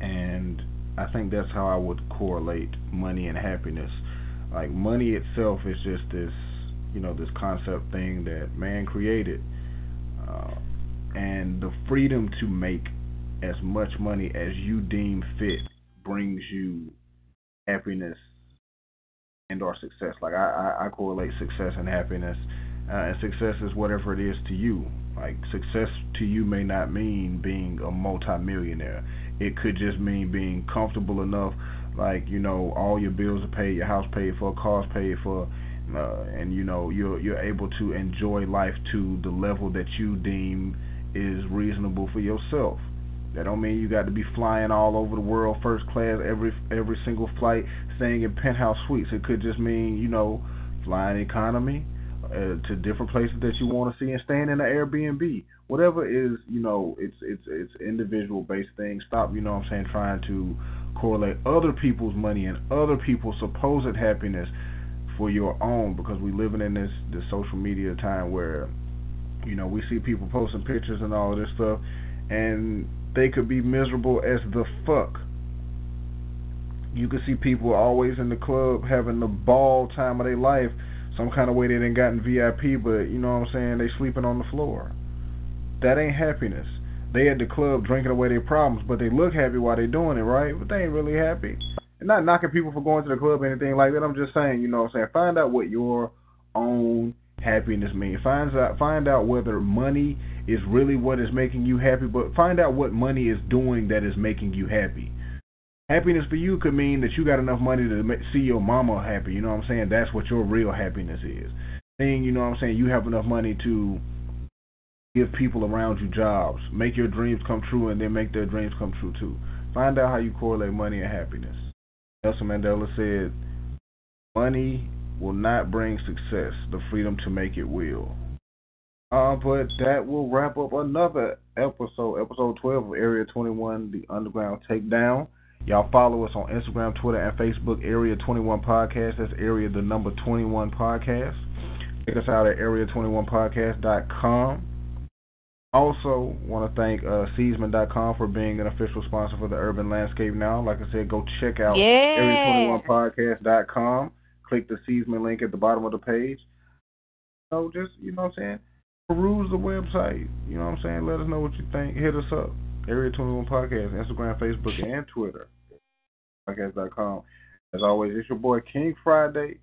And I think that's how I would correlate money and happiness. Like money itself is just this, you know, this concept thing that man created, uh, and the freedom to make as much money as you deem fit brings you happiness and or success. Like I, I, I correlate success and happiness. Uh, and success is whatever it is to you. Like success to you may not mean being a multimillionaire. It could just mean being comfortable enough, like you know, all your bills are paid, your house paid for, cars paid for, uh, and you know you're you're able to enjoy life to the level that you deem is reasonable for yourself. That don't mean you got to be flying all over the world first class every every single flight, staying in penthouse suites. It could just mean you know flying economy uh, to different places that you want to see and staying in an Airbnb. Whatever is you know it's it's it's individual based thing stop you know what i'm saying trying to correlate other people's money and other people's supposed happiness for your own because we living in this this social media time where you know we see people posting pictures and all of this stuff and they could be miserable as the fuck. You could see people always in the club having the ball time of their life some kind of way they didn't gotten VIP but you know what I'm saying they sleeping on the floor that ain't happiness. They at the club drinking away their problems, but they look happy while they doing it, right? But they ain't really happy. And not knocking people for going to the club or anything like that. I'm just saying, you know what I'm saying? Find out what your own happiness means. Find out find out whether money is really what is making you happy, but find out what money is doing that is making you happy. Happiness for you could mean that you got enough money to see your mama happy. You know what I'm saying? That's what your real happiness is. Saying, you know what I'm saying, you have enough money to give people around you jobs, make your dreams come true, and then make their dreams come true too. Find out how you correlate money and happiness. Nelson Mandela said, Money will not bring success, the freedom to make it will. Uh, but that will wrap up another episode, episode 12 of Area 21, the Underground Takedown. Y'all follow us on Instagram, Twitter, and Facebook, Area 21 Podcast. That's Area the number 21 Podcast. Check us out at area21podcast.com. Also, want to thank uh, Season.com for being an official sponsor for the Urban Landscape Now. Like I said, go check out yeah. Area21podcast.com. Click the Season link at the bottom of the page. So just, you know what I'm saying, peruse the website. You know what I'm saying? Let us know what you think. Hit us up. Area 21 Podcast, Instagram, Facebook, and Twitter. Podcast.com. As always, it's your boy King Friday,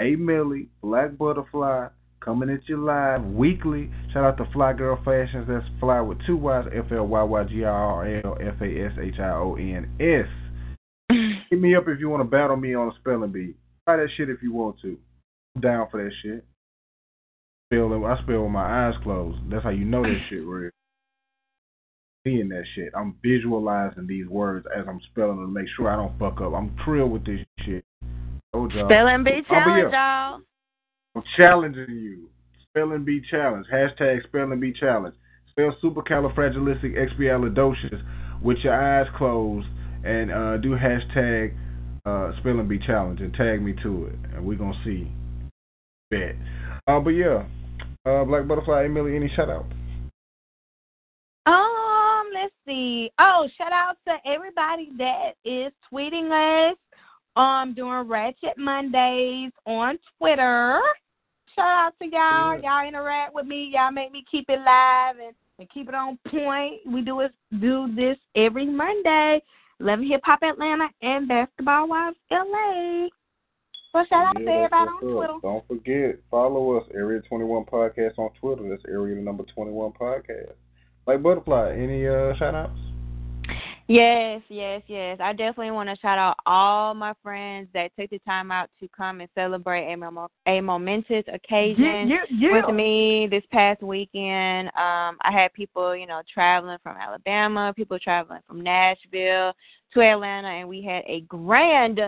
A Millie, Black Butterfly, Coming at you live weekly. Shout out to Fly Girl Fashions. That's Fly with two Y's. F L Y Y G R L F A S H I O N S. Hit me up if you want to battle me on a spelling bee. Try that shit if you want to. I'm down for that shit. Spell I spell with my eyes closed. That's how you know that shit real. Seeing that shit. I'm visualizing these words as I'm spelling them to make sure I don't fuck up. I'm thrilled with this shit. Oh, Spelling bee challenge, y'all. I'm challenging you. Spelling bee challenge. Hashtag spelling bee challenge. Spell supercalifragilisticexpialidocious with your eyes closed and uh, do hashtag uh, spelling bee challenge and tag me to it. And we're going to see. Bet. Uh, but yeah, uh, Black Butterfly, A Millie, any shout out? Um, let's see. Oh, shout out to everybody that is tweeting us um doing Ratchet Mondays on Twitter. Shout out to y'all. Yeah. Y'all interact with me. Y'all make me keep it live and, and keep it on point. We do it do this every Monday. Love Hip Hop Atlanta and Basketball Wives LA. Well, shout out yeah, to everybody on Twitter. Don't forget, follow us, Area 21 Podcast on Twitter. That's Area number 21 Podcast. Black Butterfly, any uh, shout outs? Yes, yes, yes. I definitely want to shout out all my friends that took the time out to come and celebrate a, a momentous occasion yeah, yeah, yeah. with me this past weekend. Um, I had people, you know, traveling from Alabama, people traveling from Nashville to Atlanta, and we had a grand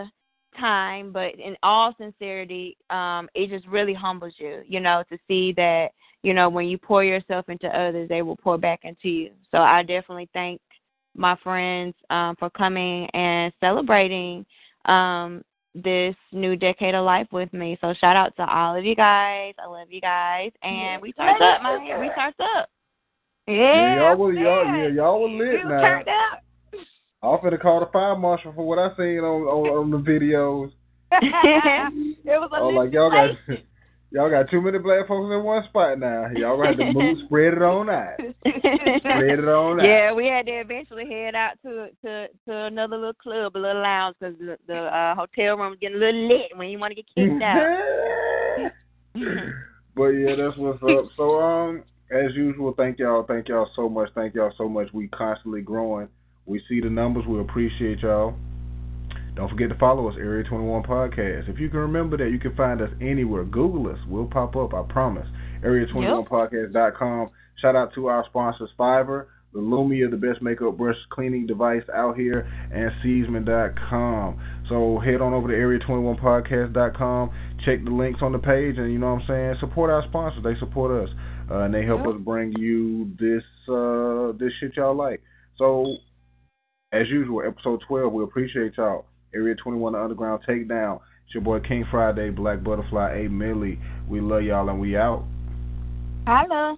time. But in all sincerity, um, it just really humbles you, you know, to see that, you know, when you pour yourself into others, they will pour back into you. So I definitely thank my friends um, for coming and celebrating um, this new decade of life with me. So shout out to all of you guys. I love you guys, and we start up, man. We start up. Yeah, yeah y'all were y'all yeah y'all were lit now. Turned up. I'm finna call the fire marshal for what I seen on on, on the videos. it was a oh, like y'all got Y'all got too many black folks in one spot now. Y'all gonna have to move, spread it on out. spread it on out. Yeah, we had to eventually head out to to to another little club, a little lounge, because the, the uh, hotel room was getting a little lit when you want to get kicked out. but yeah, that's what's up. So um, as usual, thank y'all, thank y'all so much, thank y'all so much. We constantly growing. We see the numbers. We appreciate y'all. Don't forget to follow us, Area 21 Podcast. If you can remember that, you can find us anywhere. Google us. We'll pop up, I promise. Area21podcast.com. Shout out to our sponsors, Fiverr, Lilumia, the best makeup brush cleaning device out here, and Seasman.com. So head on over to Area21podcast.com. Check the links on the page, and you know what I'm saying? Support our sponsors. They support us. Uh, and they help yep. us bring you this uh, this shit y'all like. So, as usual, episode 12, we appreciate y'all. Area 21 Underground Takedown. It's your boy King Friday, Black Butterfly, A Millie. We love y'all and we out. Hello.